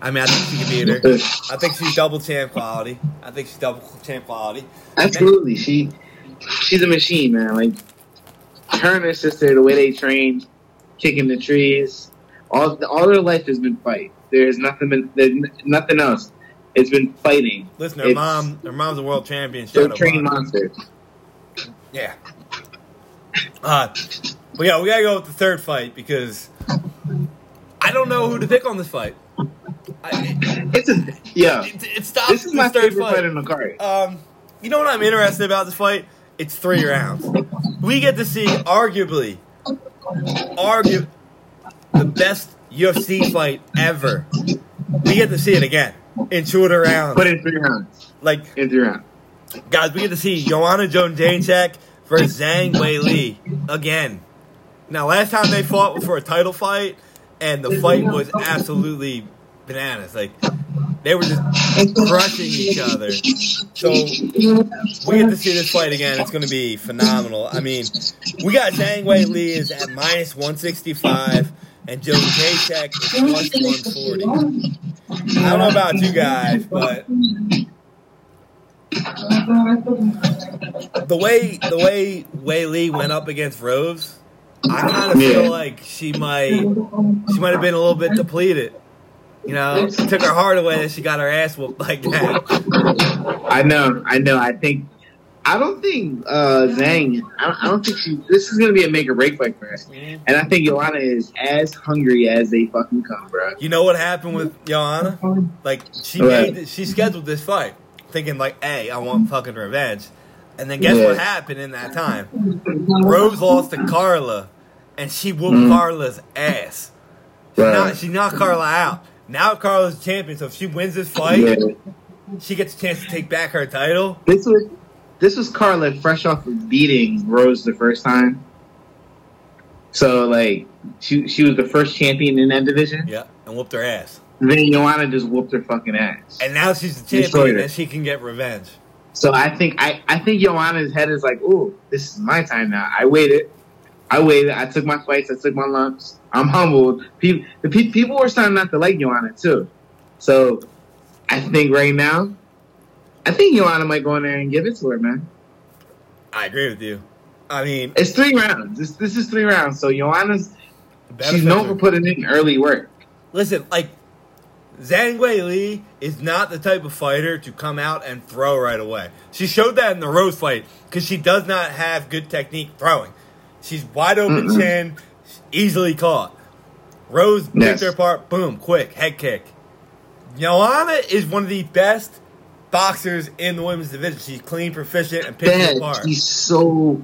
I mean, I think she can beat her. I think she's double champ quality. I think she's double champ quality. Absolutely, she she's a machine, man. Like her and her sister, the way they train, kicking the trees, all all their life has been fight. There's nothing been there's nothing else. It's been fighting. Listen, her It's- mom, her mom's a world champion. They're trained monsters. Yeah. Uh, but yeah, we gotta go with the third fight because I don't know who to pick on this fight. I, It's a yeah. it, it stops This is my third favorite fight fight. in the card. Um, you know what I'm interested about this fight? It's three rounds. We get to see arguably, argue the best UFC fight ever. We get to see it again in shorter rounds. Put in three rounds. Like In three rounds. Guys, we get to see Joanna Jedrzejczyk versus Zhang Weili again. Now, last time they fought for a title fight, and the fight was absolutely bananas. Like, they were just crushing each other. So, we get to see this fight again. It's going to be phenomenal. I mean, we got Zhang Weili is at minus 165, and Jedrzejczyk is plus 140. I don't know about you guys, but the way the way Weili went up against Rose, I kind of Yeah. feel like she might she might have been a little bit depleted. You know, it took her heart away that she got her ass whooped like that. I know, I know. I think, I don't think uh, Zhang. I don't, I don't think she. This is gonna be a make or break fight for her. And I think Joanna is as hungry as they fucking come, bro. You know what happened with Joanna? Like she Right. made she scheduled this fight thinking like, "Hey, I want fucking revenge," and then guess Yeah. what happened in that time? Rose lost to Carla, and she whooped Mhm. Carla's ass. She, Right. knocked, she knocked Carla out. Now Carla's champion, so if she wins this fight, Yeah. she gets a chance to take back her title. This was this was Carla fresh off of beating Rose the first time. So like she she was the first champion in that division. Yeah, and whooped her ass. Then Joanna just whooped her fucking ass. And now she's the champion, and she can get revenge. So I think I, I think Joanna's head is like, ooh, this is my time now. I waited, I waited. I took my fights. I took my lumps. I'm humbled. People the pe- people were starting not to like Joanna too. So I think right now, I think Joanna might go in there and give it to her, man. I agree with you. I mean, It's three rounds. This this is three rounds. So Joanna's she's known for putting in early work. Listen, like Zhang Weili is not the type of fighter to come out and throw right away. She showed that in the Rose fight because she does not have good technique throwing. She's wide open Mm-mm. chin, easily caught. Rose picked Yes. her apart, boom, quick head kick. Joanna is one of the best boxers in the women's division. She's clean, proficient, and picks Dad, apart. she's so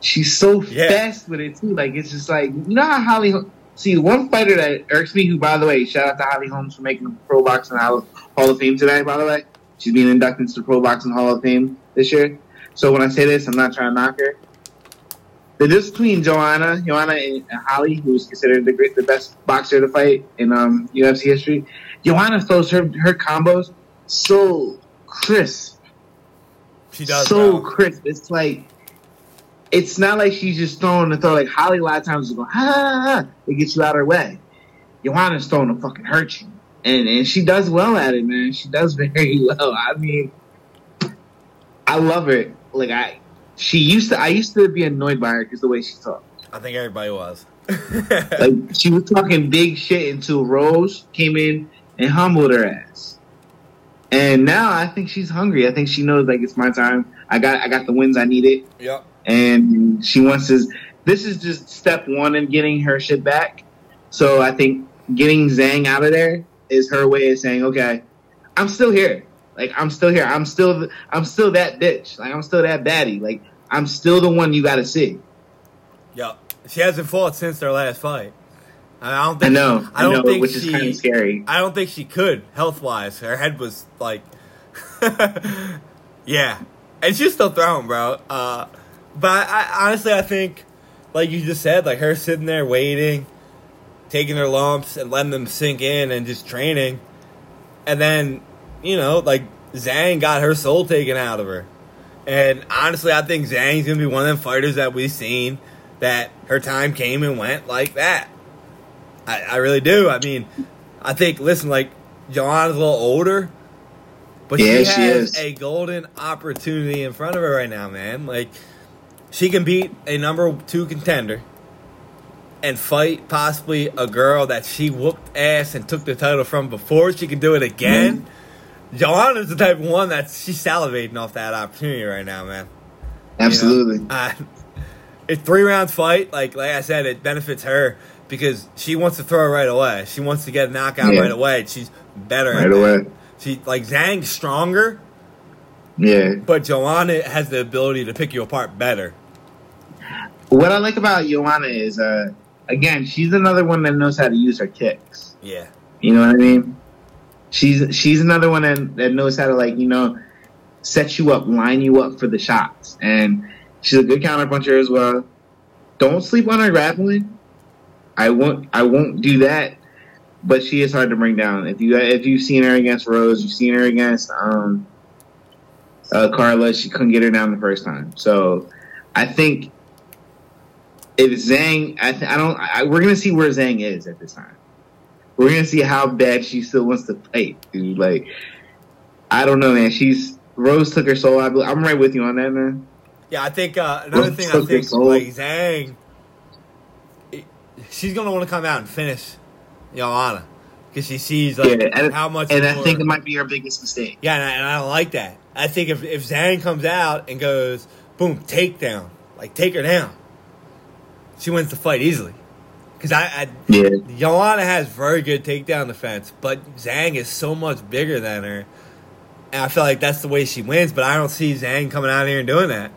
she's so Yeah. fast with it too. Like it's just like you know how Holly. See, one fighter that irks me, who by the way, shout out to Holly Holmes for making the Pro Boxing Hall Hall of Fame today. By the way, she's being inducted into the Pro Boxing Hall of Fame this year. So when I say this, I'm not trying to knock her. The difference between Joanna, Joanna and Holly, who is considered the great, the best boxer to fight in um, UFC history, Joanna throws her her combos so crisp She does. so bro. crisp. It's like it's not like she's just throwing the throw. Like Holly, a lot of times, is going ha ha ha to get you out of her way. Joanna's throwing to fucking hurt you, and and she does well at it, man. She does very well. I mean, I love her. Like I, she used to. I used to be annoyed by her because the way she talked. I think everybody was. Like she was talking big shit until Rose came in and humbled her ass. And now I think she's hungry. I think she knows like it's my time. I got I got the wins I needed, yep. and she wants to. This is just step one in getting her shit back. So I think getting Zhang out of there is her way of saying, okay, I'm still here. Like I'm still here. I'm still I'm still that bitch. Like I'm still that baddie. Like I'm still the one you got to see. Yep. She hasn't fought since their last fight. I don't I think. know. I don't know, think which she. is kind of scary. I don't think she could health wise. Her head was like, yeah, and she's still throwing, bro. Uh, but I, I honestly, I think, like you just said, like her sitting there waiting, taking her lumps and letting them sink in, and just training, and then you know, like Zhang got her soul taken out of her, and honestly, I think Zhang's gonna be one of them fighters that we've seen that her time came and went like that. I, I really do. I mean, I think listen, like Joanna's a little older, but Yeah, she she has is. a golden opportunity in front of her right now, man. Like she can beat a number two contender and fight possibly a girl that she whooped ass and took the title from before. She can do it again. Joanna's the type of one that she's salivating off that opportunity right now, man. You know? Absolutely. Uh, it's three round fight. Like like I said, it benefits her because she wants to throw right away. She wants to get a knockout Yeah. right away. She's better at Right away. She like Zhang's stronger, Yeah. but Joanna has the ability to pick you apart better. What I like about Joanna is, uh, again, she's another one that knows how to use her kicks. Yeah. You know what I mean? She's she's another one that, that knows how to like you know set you up, line you up for the shots, and she's a good counter puncher as well. Don't sleep on her grappling. I won't. I won't do that. But she is hard to bring down. If you if you've seen her against Rose, you've seen her against um, uh, Carla. She couldn't get her down the first time. So I think if Zhang, I, th- I don't. I, we're gonna see where Zhang is at this time. We're gonna see how bad she still wants to fight, dude. Like, I don't know, man. She's Rose took her soul. I, I'm right with you on that, man. Yeah, I think uh, another Well, thing I think like Zhang, she's gonna want to come out and finish Joanna because she sees like yeah, and, how much. and I think it might be her biggest mistake. Yeah, and I, and I don't like that. I think if if Zhang comes out and goes boom takedown, like take her down, she wins the fight easily. Because I, I Yeah, Joanna has very good takedown defense, but Zhang is so much bigger than her, and I feel like that's the way she wins. But I don't see Zhang coming out here and doing that.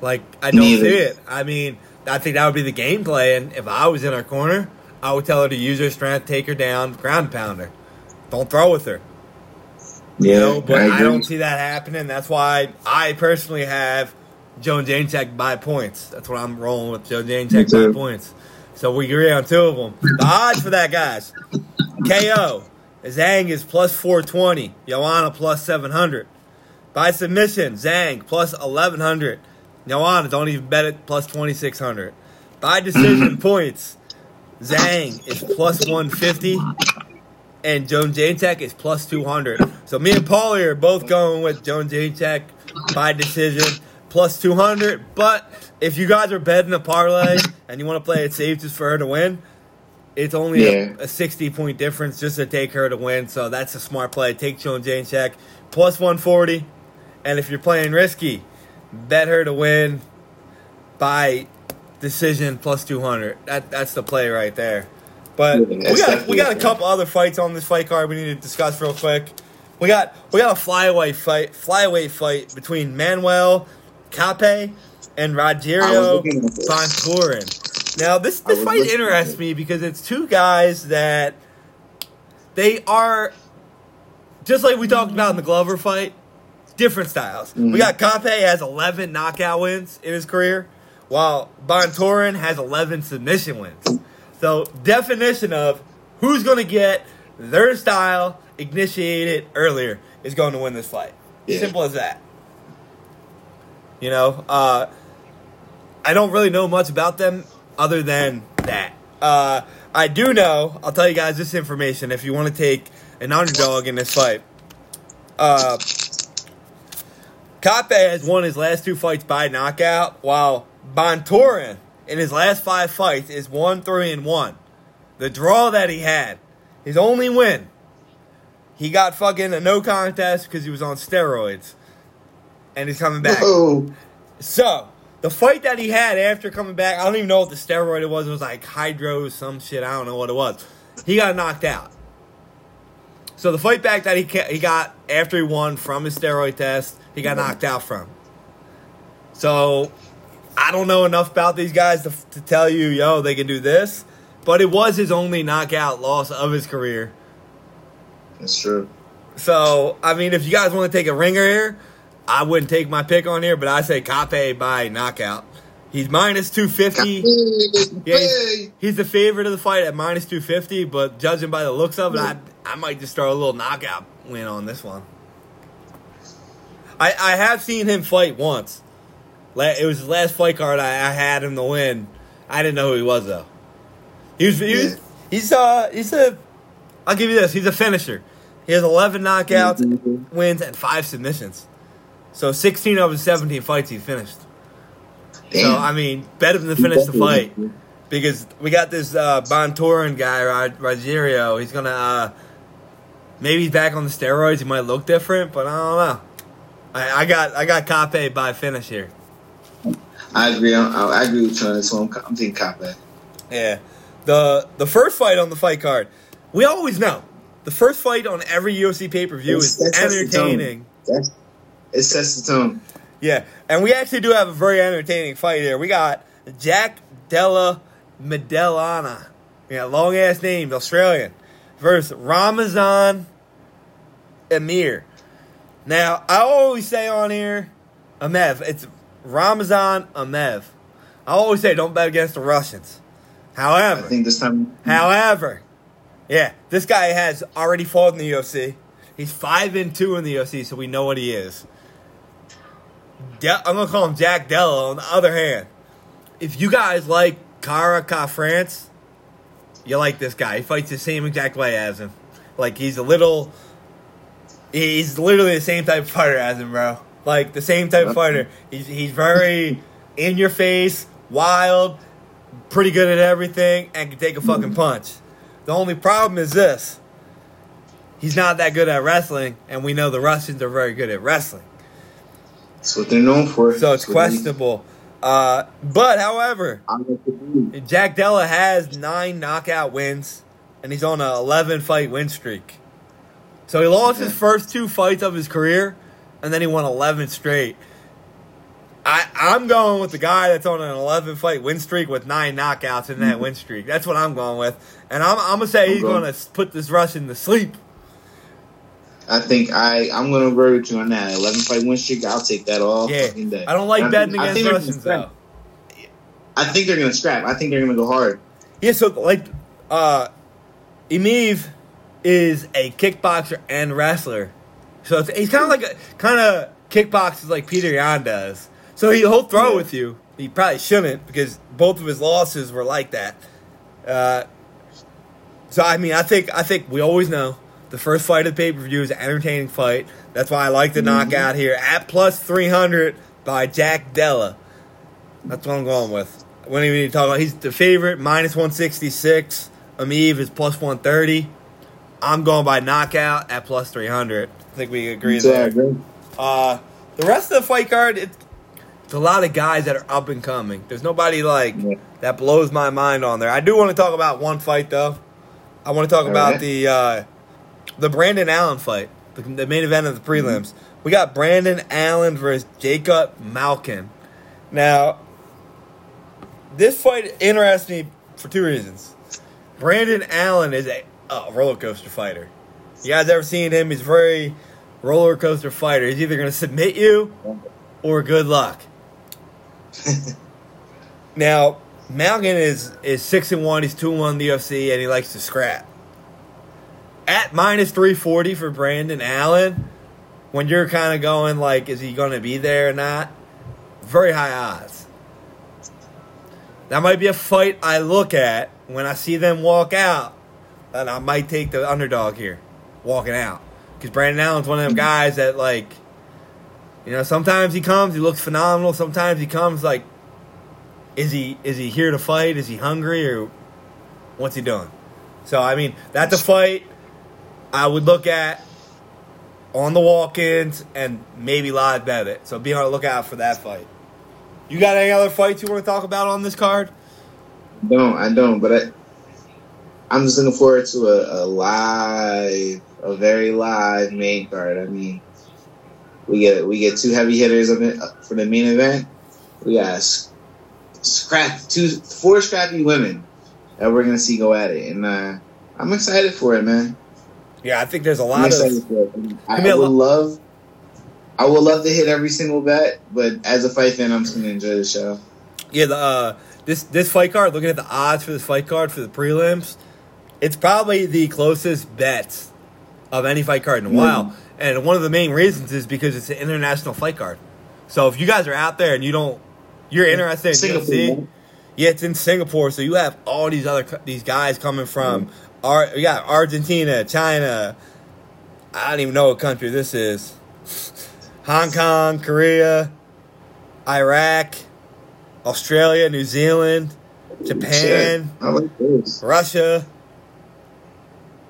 Like I don't Neither. see it. I mean, I think that would be the gameplay. And if I was in her corner, I would tell her to use her strength, take her down, ground pound her. Don't throw with her. yeah. You know, but I, I, don't see that happening. That's why I personally have Jedrzejczyk by points. That's what I'm rolling with Joan too. by points. So we agree on two of them. The odds for that, guys. KO. Zhang is plus 420. Joanna plus 700. By submission, Zhang plus 1100. Joanna, don't even bet it, plus 2600. By decision points, Zhang is plus 150 and Jedrzejczyk is plus 200. So me and Paulie are both going with Jedrzejczyk by decision plus 200. But if you guys are betting a parlay and you want to play it safe just for her to win, it's only Yeah. a, a 60 point difference just to take her to win. So that's a smart play. Take Jedrzejczyk plus 140. And if you're playing risky, bet her to win by decision plus 200. That, that's the play right there. But we got we got a couple other fights on this fight card we need to discuss real quick. We got we got a flyaway fight flyweight fight between Manuel Kape and Rogerio looking at this. Bontorin. Now this this fight interests me because it's two guys that they are just like we talked about in the Glover fight, different styles. We Mhm. got Kape has 11 knockout wins in his career, while Bontorin has 11 submission wins. So definition of who's going to get their style initiated earlier is going to win this fight. Yeah. Simple as that. You know, uh, I don't really know much about them other than that. Uh, I do know. I'll tell you guys this information if you want to take an underdog in this fight. Uh, Kape has won his last two fights by knockout, while Bontorin in his last five fights is one three and one. The draw that he had, his only win, he got fucking a no contest because he was on steroids, and he's coming back. Whoa. So the fight that he had after coming back, I don't even know what the steroid it was. It was like hydro, some shit. I don't know what it was. He got knocked out. So the fight back that he ca- he got after he won from his steroid test, he got knocked out from. So I don't know enough about these guys to, to tell you, yo, they can do this. But it was his only knockout loss of his career. That's true. So, I mean, if you guys want to take a ringer here, I wouldn't take my pick on here, but I say Kape by knockout. He's minus 250. Yeah, he's, he's the favorite of the fight at minus 250, but judging by the looks of it, I, I might just throw a little knockout win on this one. I, I have seen him fight once. La- It was his last fight card. I, I had him to win. I didn't know who he was though. He was, he was he's uh he's a I'll give you this. He's a finisher. He has 11 knockouts, Mhm. wins, and five submissions. So 16 of his 17 fights he finished. Damn. So I mean, better than to finish the fight because we got this uh, guy, Rod- Rogerio. He's gonna uh, maybe he's back on the steroids. He might look different, but I don't know. I, I got I got Kape by finish here. I agree. I, I agree with you on this one. I'm, I'm taking Kape. Yeah, the the first fight on the fight card, we always know the first fight on every UFC pay per view is That's- that's the tone. entertaining. That's, it sets the tone. Yeah, and we actually do have a very entertaining fight here. We got Jack Della Maddalena. Yeah, long ass names, Australian. Versus Ramazan Emeev. Now, I always say on here, Emeev. It's Ramazan Emeev. I always say don't bet against the Russians. However, I However, think this time. However, yeah, this guy has already fought in the UFC. He's five and two in the UFC, so we know what he is. De- I'm gonna call him Jack Della. On the other hand, if you guys like Cara Ka France, you like this guy. He fights the same exact way as him. Like he's a little. He's literally the same type of fighter as him, bro. Like the same type of fighter. He's he's very in your face, wild, pretty good at everything, and can take a fucking punch. The only problem is this: he's not that good at wrestling, and we know the Russians are very good at wrestling. That's what they're known for. So it's That's what they- questionable. Uh, but however, I'm gonna believe. Jack Della has nine knockout wins, and he's on a 11 fight win streak. So he lost his first two fights of his career, and then he won 11 straight. I, I'm going with the guy that's on an 11 fight win streak with nine knockouts in that win streak. That's what I'm going with. And I'm, I'm going to say I'm he's going- going to put this Russian to sleep. I think I I'm gonna agree with you on that. Eleven fight win streak. I'll take that all. Yeah. fucking day. I don't like betting I against Russians, though. I think they're gonna scrap. I think they're gonna go hard. Yeah, so like uh Emeev is a kickboxer and wrestler. So it's, he's kind of like a kind of kickboxes like Peter Yan does. So he, he'll throw Yeah. with you. He probably shouldn't because both of his losses were like that. Uh, so I mean, I think I think we always know the first fight of the pay per view is an entertaining fight. That's why I like the knockout here at plus three hundred by Jack Della. That's what I'm going with. When even need to talk about, he's the favorite minus one sixty six. Emeev is plus one thirty. I'm going by knockout at plus three hundred. I think we agree So, there. Uh, the rest of the fight card, it, it's a lot of guys that are up and coming. There's nobody like Yeah. that blows my mind on there. I do want to talk about one fight though. I want to talk All about right. the uh, the Brandon Allen fight, the, the main event of the prelims. We got Brandon Allen versus Jacob Malkoun. Now, this fight interests me for two reasons. Brandon Allen is a, a roller coaster fighter. You guys ever seen him? He's very roller coaster fighter. He's either going to submit you or good luck. now, Malkoun is is six and one. He's two and one in the UFC, and he likes to scrap. At minus three forty for Brandon Allen, when you're kind of going like, is he going to be there or not? Very high odds. That might be a fight I look at when I see them walk out, and I might take the underdog here, walking out, because Brandon Allen's one of them guys that like You know, sometimes he comes, he looks phenomenal. Sometimes he comes like, is he is he here to fight? Is he hungry or what's he doing? So I mean, that's a fight I would look at on the walk-ins and maybe live bet it. So be on the lookout for that fight. You got any other fights you want to talk about on this card? don't I don't, but I I'm just looking forward to a, a live, a very live main card. I mean, we get we get two heavy hitters of it for the main event. We got scrap two four scrappy women that we're gonna see go at it, and uh, I'm excited for it, man. Yeah, I think there's a lot of. I, Give me a would lo- love. I would love to hit every single bet, but as a fight fan, I'm just gonna enjoy the show. yeah. The uh, this this fight card. Looking at the odds for this fight card for the prelims, it's probably the closest bet of any fight card in a Mm. while. And one of the main reasons is because it's an international fight card. So if you guys are out there and you don't, you're interested in Singapore, UFC. Yeah, it's in Singapore, so you have all these other these guys coming from. Mm-hmm. Ar- we got Argentina, China. I don't even know what country this is. Hong Kong, Korea, Iraq, Australia, New Zealand, Japan, like. Russia.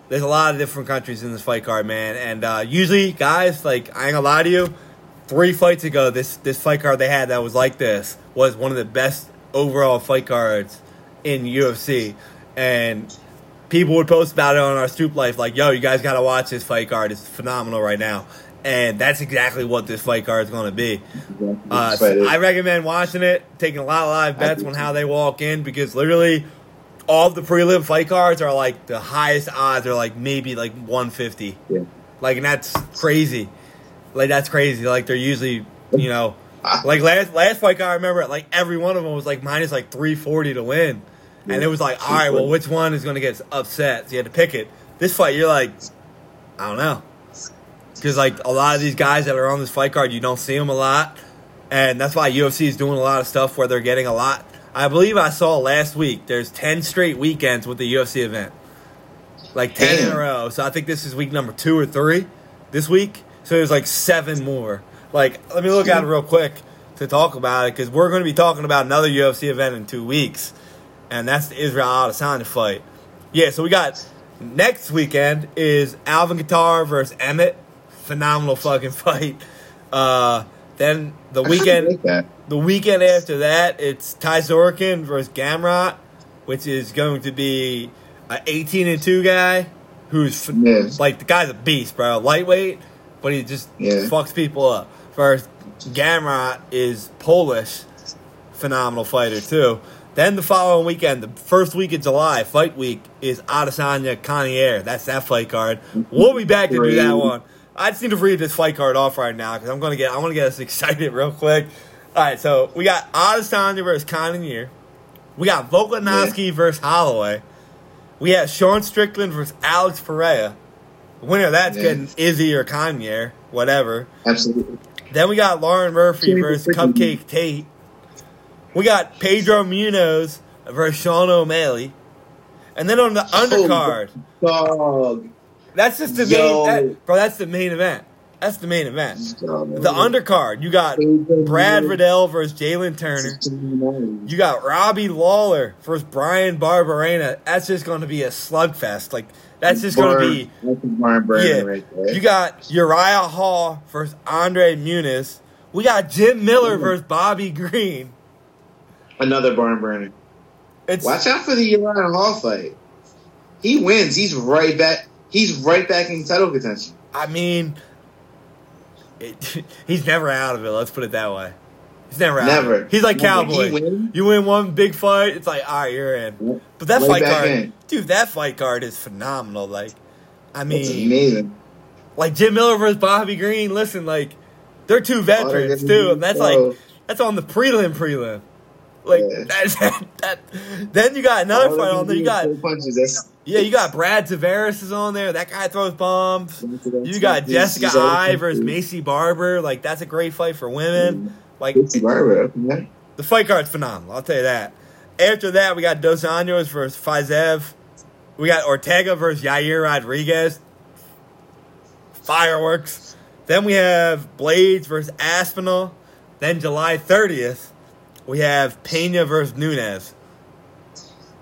There's a lot of different countries in this fight card, man. And uh, usually, guys, like I ain't gonna lie to you, three fights ago, this this fight card they had that was like this was one of the best overall fight cards in UFC. And people would post about it on our Stoop Life, like, "Yo, you guys gotta watch this fight card. It's phenomenal right now." And that's exactly what this fight card is gonna be. Uh, so I recommend watching it, taking a lot of live bets on how they walk in because literally all the prelim fight cards are like the highest odds are like maybe like 150. Yeah. Like and that's crazy. Like that's crazy. Like they're usually, you know, like last last fight card I remember like every one of them was like minus like 340 to win. And it was like, all right, well, which one is going to get upset? So you had to pick it. This fight, you're like, I don't know. Because, like, a lot of these guys that are on this fight card, you don't see them a lot. And that's why UFC is doing a lot of stuff where they're getting a lot. I believe I saw last week there's 10 straight weekends with the UFC event. Like 10 in a row. So I think this is week number two or three this week. So there's like seven more. Like, let me look at it real quick to talk about it because we're going to be talking about another UFC event in two weeks. And that's the Israel Adesanya fight. Yeah, so we got next weekend is Calvin Kattar versus Emmett. Phenomenal fucking fight. Uh, then the I weekend like the weekend after that, it's Tsarukyan versus Gamrot, which is going to be an 18 and 2 guy who's like the guy's a beast, bro. Lightweight, but he just Yeah. fucks people up. First, Gamrot is Polish, phenomenal fighter too. Then the following weekend, the first week of July, fight week, is Adesanya Cannonier. That's that fight card. We'll be back to do that one. I just need to read this fight card off right now because I'm gonna get I want to get us excited real quick. All right, so we got Adesanya versus Cannonier. We got Volkanovski versus Holloway. We have Sean Strickland versus Alex Pereira. The winner of that's Yeah. getting Izzy or Cannonier, whatever. Absolutely. Then we got Lauren Murphy versus Cupcake Tate. We got Pedro Munhoz versus Sean O'Malley. And then on the oh, undercard, Dog. That's just the Yo. main, that, bro. That's the main event. That's the main event. The undercard, you got Brad Riddell versus Jalen Turner. You got Robbie Lawler versus Bryan Barberena. That's just going to be a slugfest. Like that's just going to be That's a barn yeah. right there. You got Uriah Hall versus Andre Muniz. We got Jim Miller mm-hmm. versus Bobby Green. Another barn burner. It's Watch out for the Uriah Hall fight. He wins. He's right back. He's right back in title contention. I mean, it, he's never out of it. Let's put it that way. He's never out. Of Never. it. He's like Never. Cowboy. Win. You win one big fight, it's like, all right, you're in. But that fight card, in. dude, that fight card is phenomenal. Like, I It's mean, amazing. like Jim Miller versus Bobby Green. Listen, like they're two veterans too, and that's so- like that's on the prelim prelim. Like Yeah. that's that, Then you got another fight on there. You got punches. That's, yeah, you got Brad Tavares is on there. That guy throws bombs. You got Jessica Eye versus. Maycee Barber. Like that's a great fight for women. Like It's Barber. The fight card's phenomenal. I'll tell you that. After that, we got Dos Anjos versus Fiziev. We got Ortega versus Yair Rodriguez. Fireworks. Then we have Blaydes versus Aspinall. Then July 30th, we have Pena versus Nunes.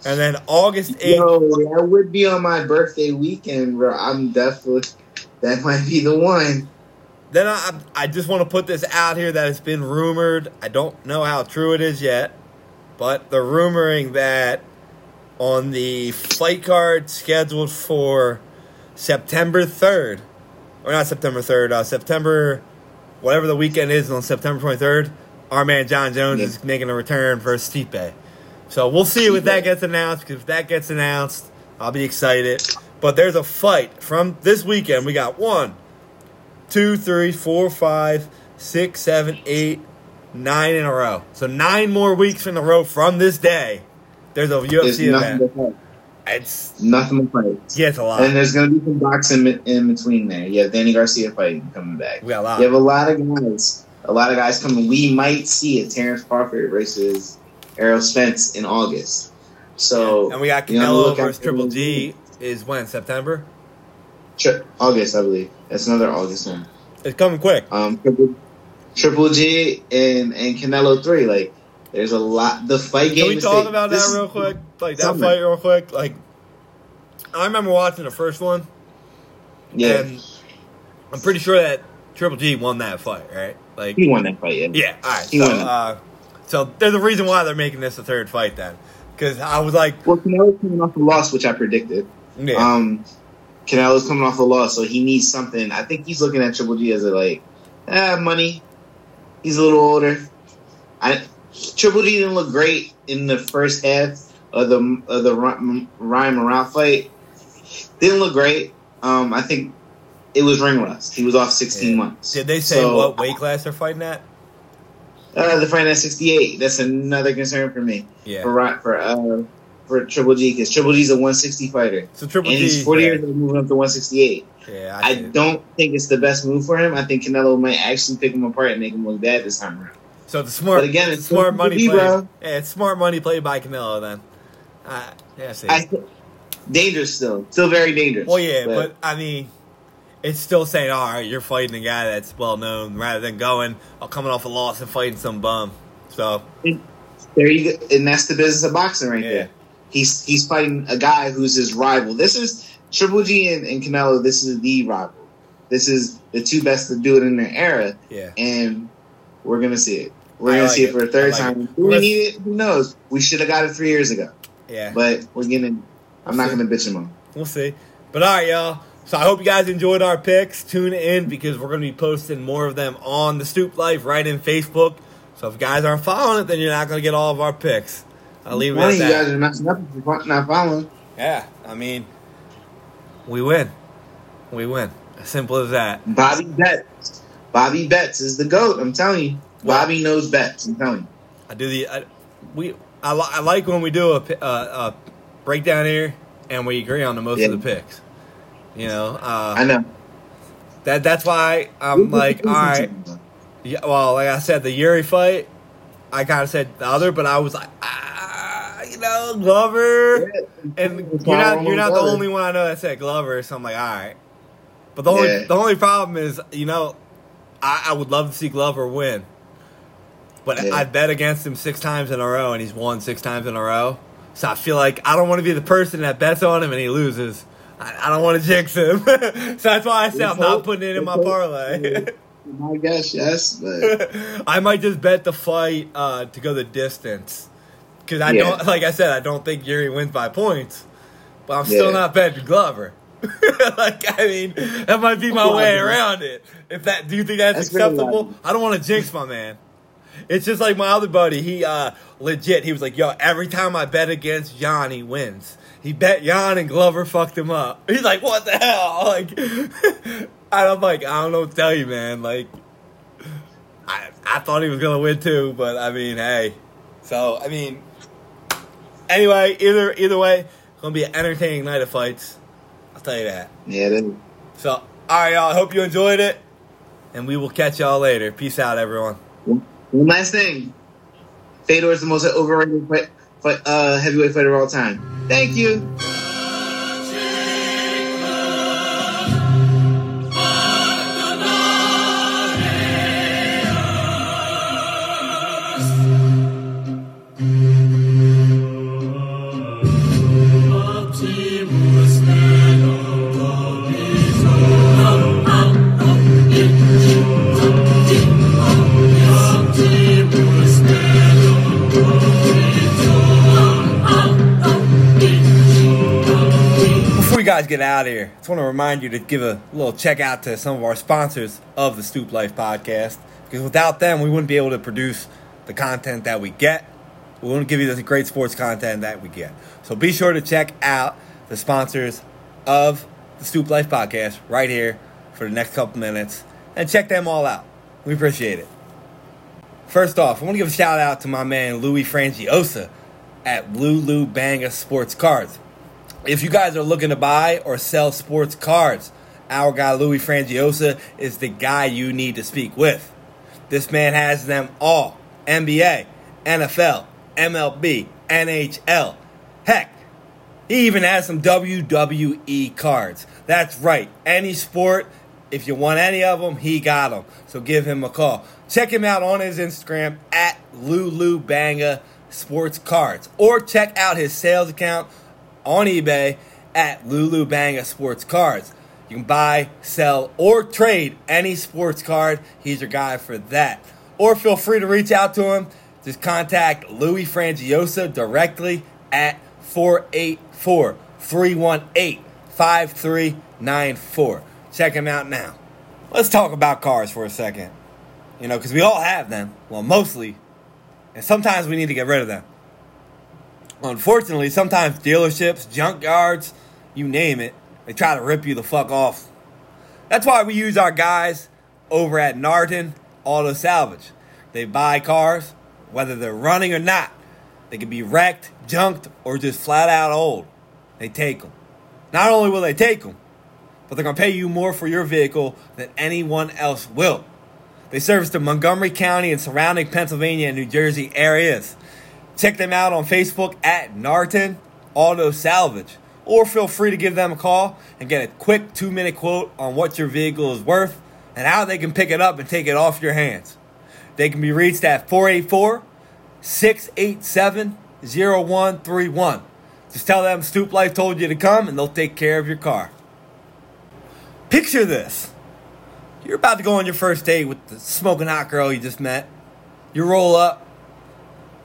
And then August 8th. Yo, that would be on my birthday weekend, bro. I'm definitely that might be the one. Then I, I just want to put this out here that it's been rumored. I don't know how true it is yet, but they're rumoring that on the fight card scheduled for September 3rd, or not September 3rd, uh, September, whatever the weekend is on September 23rd, our man Jon Jones Yeah. is making a return for Stipe. So we'll see if that gets announced, because if that gets announced, I'll be excited. But there's a fight from this weekend. We got one, two, three, four, five, six, seven, eight, nine in a row. So nine more weeks in a row from this day. There's a There's UFC nothing event. It's Nothing but fights. yeah, it's a lot. And there's gonna be some boxing in, in between there. You have Danny Garcia fighting coming back. We got a lot. You have a lot of guys. A lot of guys coming. We might see a Terrence Crawford versus Errol Spence in August. So and we got you know, Canelo versus Triple G is when September. Tri- August, I believe. That's another August one. It's coming quick. Um, Triple, Triple G and and Canelo three. Like, there's a lot. The fight game. Can we talk about that real quick? Like that Summer. fight real quick. Like I remember watching the first one, Yeah, and I'm pretty sure that Triple G won that fight, right? Like he won that fight. Yeah. Yeah, all right. He So, won uh, so there's a reason why they're making this a third fight then, because I was like, Well, Canelo's coming off a loss, which I predicted. yeah, Um, Canelo's coming off a loss, so he needs something. I think he's looking at Triple G as a like, ah, money. He's a little older. I Triple G didn't look great in the first half of the of the Ryota Murata fight. Didn't look great. Um, I think it was ring rust. He was off 16 Yeah. months. did they say So, what weight class they're fighting at? Uh, the at 68. That's another concern for me. Yeah. For for uh for Triple G because Triple G's a 160 fighter. So Triple and G, he's 40 yeah, years old, moving up to 168. yeah, I it. don't think it's the best move for him. I think Canelo might actually pick him apart and make him look bad this time around. So it's smart. But again, it's smart money G, played. bro. Yeah, it's smart money played by Canelo then. Uh, yeah, I see. I dangerous still, still very dangerous. well, yeah, but, I mean, it's still saying, all right, you're fighting a guy that's well known, rather than going, oh, coming off a loss and fighting some bum. So there you go, and that's the business of boxing right Yeah. there. He's he's fighting a guy who's his rival. This is Triple G and, and Canelo. This is the rival. This is the two best to do it in their era, yeah, and we're gonna see it. We're I gonna like see it, it. for a third like time. it. Do we need it? Who knows? We should have got it three years ago, yeah. but we're getting. I'm not See. gonna bitch him on. We'll see. But all right, y'all. So I hope you guys enjoyed our picks. Tune in because we're going to be posting more of them on the Stoop Life right in Facebook. So if you guys aren't following it, then you're not going to get all of our picks. I'll leave it at of you guys are messing up if you're not following. Yeah, I mean, we win. We win. As simple as that. Bobby Betts. Bobby Betts is the goat. I'm telling you. Well- Bobby knows bets. I'm telling you. I do the I, we. I, li- I like when we do a, pi- uh, a breakdown here and we agree on the most Yeah. of the picks. You know, uh, I know. that that's why I'm like, all right. Yeah, well, like I said, the Yuri fight, I kind of said the other, but I was like, ah, you know, Glover, and you're not you're not the only one I know that said Glover, so I'm like, all right. But the only Yeah. the only problem is, you know, I, I would love to see Glover win, but Yeah. I bet against him six times in a row, and he's won six times in a row. So I feel like I don't want to be the person that bets on him and he loses. I, I don't want to jinx him, so that's why I said I'm not putting it in my parlay. My guess, yes, but I might just bet the fight uh, to go the distance because I Yeah. don't, like I said, I don't think Yuri wins by points, but I'm still Yeah. not betting Glover. like I mean, that might be my way around it. If that, do you think that's, That's acceptable? I don't want to jinx my man. It's just like my other buddy. He uh, legit. He was like, "Yo, every time I bet against Jan, he wins." He bet Jan and Glover fucked him up. He's like, "What the hell?" Like, and I'm like, I don't know what to tell you, man. Like, I I thought he was gonna win too, but I mean, hey. So I mean, anyway, either either way, it's gonna be an entertaining night of fights. I'll tell you that. yeah, then So, all right, y'all. I hope you enjoyed it, and we will catch y'all later. Peace out, everyone. one last thing. Fedor is the most overrated fight, uh, heavyweight fighter of all time. Thank you. Guys get out of here, I just want to remind you to give a little check out to some of our sponsors of the Stoop Life podcast. Because without them, we wouldn't be able to produce the content that we get. We wouldn't give you the great sports content that we get. So be sure to check out the sponsors of the Stoop Life podcast right here for the next couple minutes and check them all out. We appreciate it. First off, I want to give a shout out to my man Louis Frangiosa at Lulu Banga Sports Cards. If you guys are looking to buy or sell sports cards, our guy Louis Frangiosa is the guy you need to speak with. This man has them all NBA, NFL, MLB, NHL. Heck, he even has some WWE cards. That's right, any sport, if you want any of them, he got them. So give him a call. Check him out on his Instagram at Lulu Banga Sports Cards or check out his sales account on eBay at Lulu Banga Sports Cards. You can buy, sell, or trade any sports card. He's your guy for that. Or feel free to reach out to him. Just contact Louis Frangiosa directly at 484 318 5394. Check him out now. Let's talk about cars for a second. You know, because we all have them. Well, mostly. And sometimes we need to get rid of them. Unfortunately, sometimes dealerships, junkyards, you name it, they try to rip you the fuck off. That's why we use our guys over at Narton Auto Salvage. They buy cars, whether they're running or not. They can be wrecked, junked, or just flat out old. They take them. Not only will they take them, but they're going to pay you more for your vehicle than anyone else will. They service the Montgomery County and surrounding Pennsylvania and New Jersey areas. Check them out on Facebook at Narton Auto Salvage. Or feel free to give them a call and get a quick two minute quote on what your vehicle is worth and how they can pick it up and take it off your hands. They can be reached at 484 687 0131. Just tell them Stoop Life told you to come and they'll take care of your car. Picture this you're about to go on your first date with the smoking hot girl you just met. You roll up,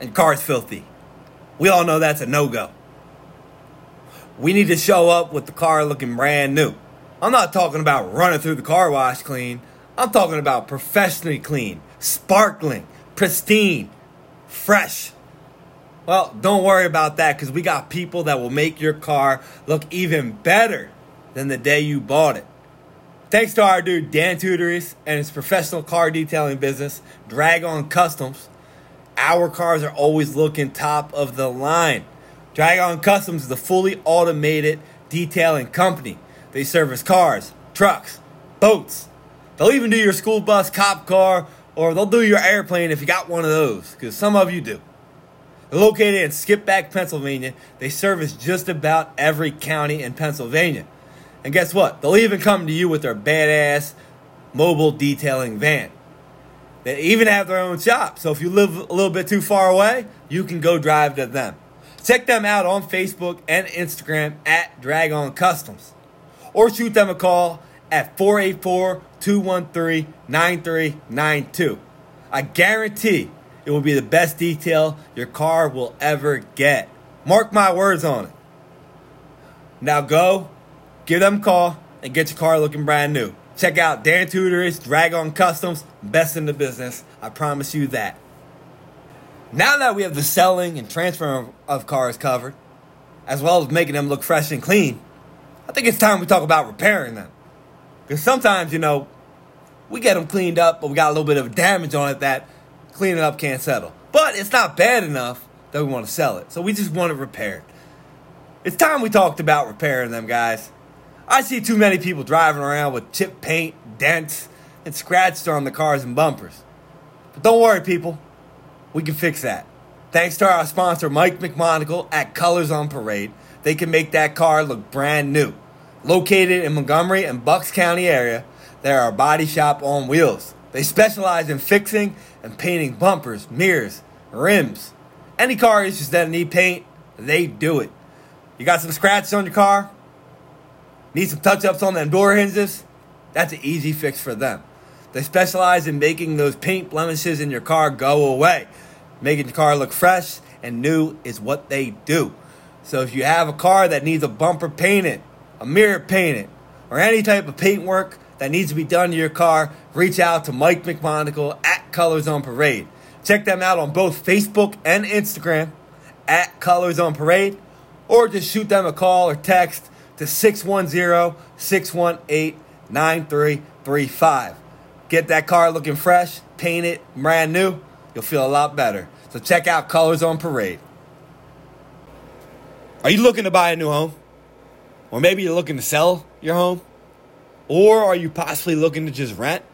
and car's filthy. We all know that's a no go. We need to show up with the car looking brand new. I'm not talking about running through the car wash clean. I'm talking about professionally clean, sparkling, pristine, fresh. Well, don't worry about that because we got people that will make your car look even better than the day you bought it. Thanks to our dude Dan Tudoris and his professional car detailing business, Drag On Customs, our cars are always looking top of the line. Dragon Customs is a fully automated detailing company. They service cars, trucks, boats. They'll even do your school bus, cop car, or they'll do your airplane if you got one of those, because some of you do. They're located in Skippack, Pennsylvania. They service just about every county in Pennsylvania. And guess what? They'll even come to you with their badass mobile detailing van. Even have their own shop. So if you live a little bit too far away, you can go drive to them. Check them out on Facebook and Instagram at Drag On Customs. Or shoot them a call at 484 213 9392. I guarantee it will be the best detail your car will ever get. Mark my words on it. Now go, give them a call, and get your car looking brand new. Check out Dan Tudoris, Drag On Customs, best in the business. I promise you that. Now that we have the selling and transfer of cars covered, as well as making them look fresh and clean, I think it's time we talk about repairing them. Because sometimes, you know, we get them cleaned up, but we got a little bit of damage on it that cleaning up can't settle. But it's not bad enough that we want to sell it. So we just want to repair it repaired. It's time we talked about repairing them, guys. I see too many people driving around with chipped paint, dents, and scratches on the cars and bumpers. But don't worry, people. We can fix that. Thanks to our sponsor, Mike McMonagle at Colors on Parade, they can make that car look brand new. Located in Montgomery and Bucks County area, they are a body shop on wheels. They specialize in fixing and painting bumpers, mirrors, rims. Any car issues that need paint, they do it. You got some scratches on your car? Need some touch ups on them door hinges? That's an easy fix for them. They specialize in making those paint blemishes in your car go away. Making your car look fresh and new is what they do. So if you have a car that needs a bumper painted, a mirror painted, or any type of paint work that needs to be done to your car, reach out to Mike McMonagle at Colors on Parade. Check them out on both Facebook and Instagram at Colors on Parade, or just shoot them a call or text to 610 618 9335. Get that car looking fresh, paint it, brand new. You'll feel a lot better. So check out Colors on Parade. Are you looking to buy a new home? Or maybe you're looking to sell your home? Or are you possibly looking to just rent?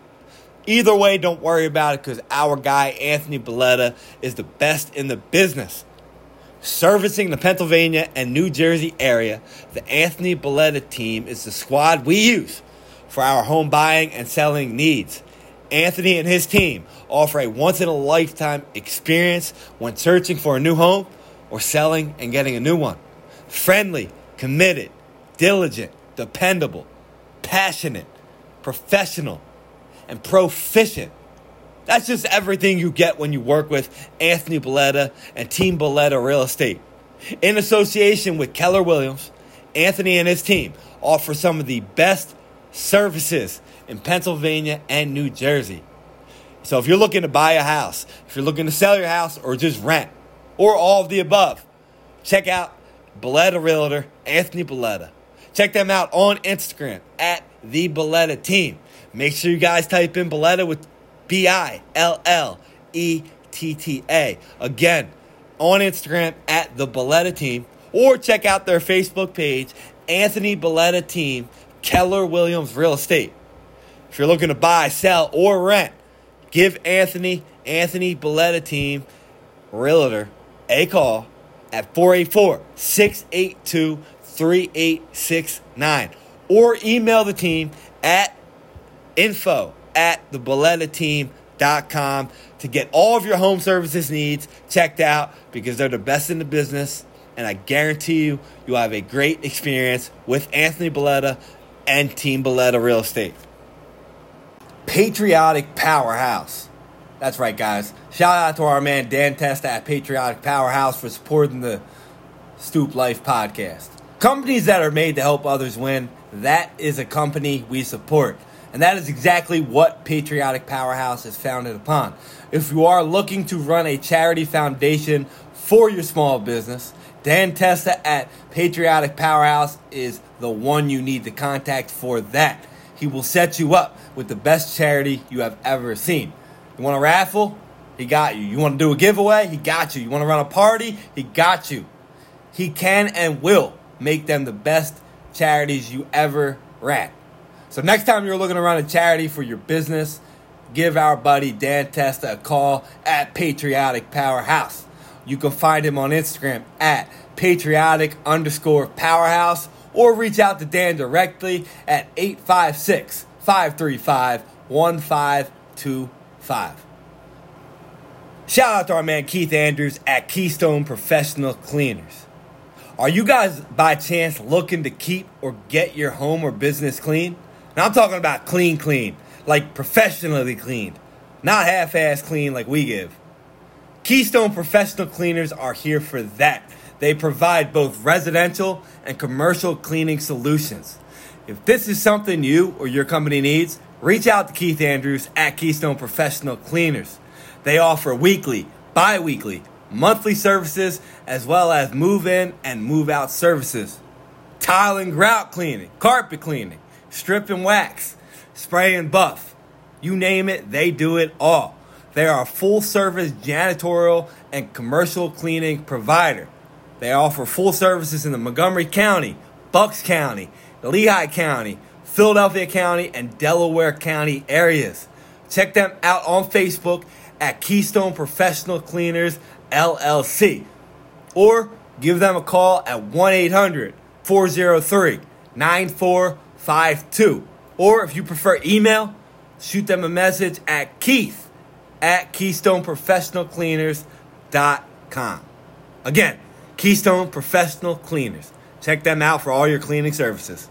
Either way, don't worry about it because our guy, Anthony Belletta, is the best in the business. Servicing the Pennsylvania and New Jersey area, the Anthony Belletta team is the squad we use for our home buying and selling needs. Anthony and his team offer a once in a lifetime experience when searching for a new home or selling and getting a new one. Friendly, committed, diligent, dependable, passionate, professional, and proficient. That's just everything you get when you work with Anthony Belletta and Team Belletta Real Estate. In association with Keller Williams, Anthony and his team offer some of the best services in Pennsylvania and New Jersey. So if you're looking to buy a house, if you're looking to sell your house or just rent, or all of the above, check out Belletta Realtor, Anthony Belletta. Check them out on Instagram at the Belletta Team. Make sure you guys type in Belletta with B I L L E T T A. Again, on Instagram at the Belletta Team, or check out their Facebook page, Anthony Belletta Team, Keller Williams Real Estate. If you're looking to buy, sell, or rent, give Anthony, Anthony Belletta Team, Realtor, a call at 484 682 3869 or email the team at info at thebellettateam.com to get all of your home services needs checked out because they're the best in the business and I guarantee you you'll have a great experience with Anthony Belletta and Team Belletta Real Estate. Patriotic Powerhouse. That's right, guys. Shout out to our man Dan Testa at Patriotic Powerhouse for supporting the Stoop Life podcast. Companies that are made to help others win, that is a company we support. And that is exactly what Patriotic Powerhouse is founded upon. If you are looking to run a charity foundation for your small business, Dan Testa at Patriotic Powerhouse is the one you need to contact for that. He will set you up with the best charity you have ever seen. You want a raffle? He got you. You want to do a giveaway? He got you. You want to run a party? He got you. He can and will make them the best charities you ever ran. So next time you're looking run a charity for your business, give our buddy Dan Testa a call at Patriotic Powerhouse. You can find him on Instagram at patriotic underscore powerhouse or reach out to Dan directly at 856 535 1525. Shout out to our man Keith Andrews at Keystone Professional Cleaners. Are you guys by chance looking to keep or get your home or business clean? Now I'm talking about clean, clean, like professionally cleaned, not half ass clean like we give. Keystone Professional Cleaners are here for that. They provide both residential and commercial cleaning solutions. If this is something you or your company needs, reach out to Keith Andrews at Keystone Professional Cleaners. They offer weekly, bi weekly, monthly services, as well as move in and move out services. Tile and grout cleaning, carpet cleaning, strip and wax, spray and buff. You name it, they do it all. They are a full service janitorial and commercial cleaning provider. They offer full services in the Montgomery County, Bucks County, Lehigh County, Philadelphia County, and Delaware County areas. Check them out on Facebook at Keystone Professional Cleaners LLC or give them a call at 1 800 403 9452. Or if you prefer email, shoot them a message at Keith at KeystoneProfessionalCleaners.com. Again, Keystone Professional Cleaners. Check them out for all your cleaning services.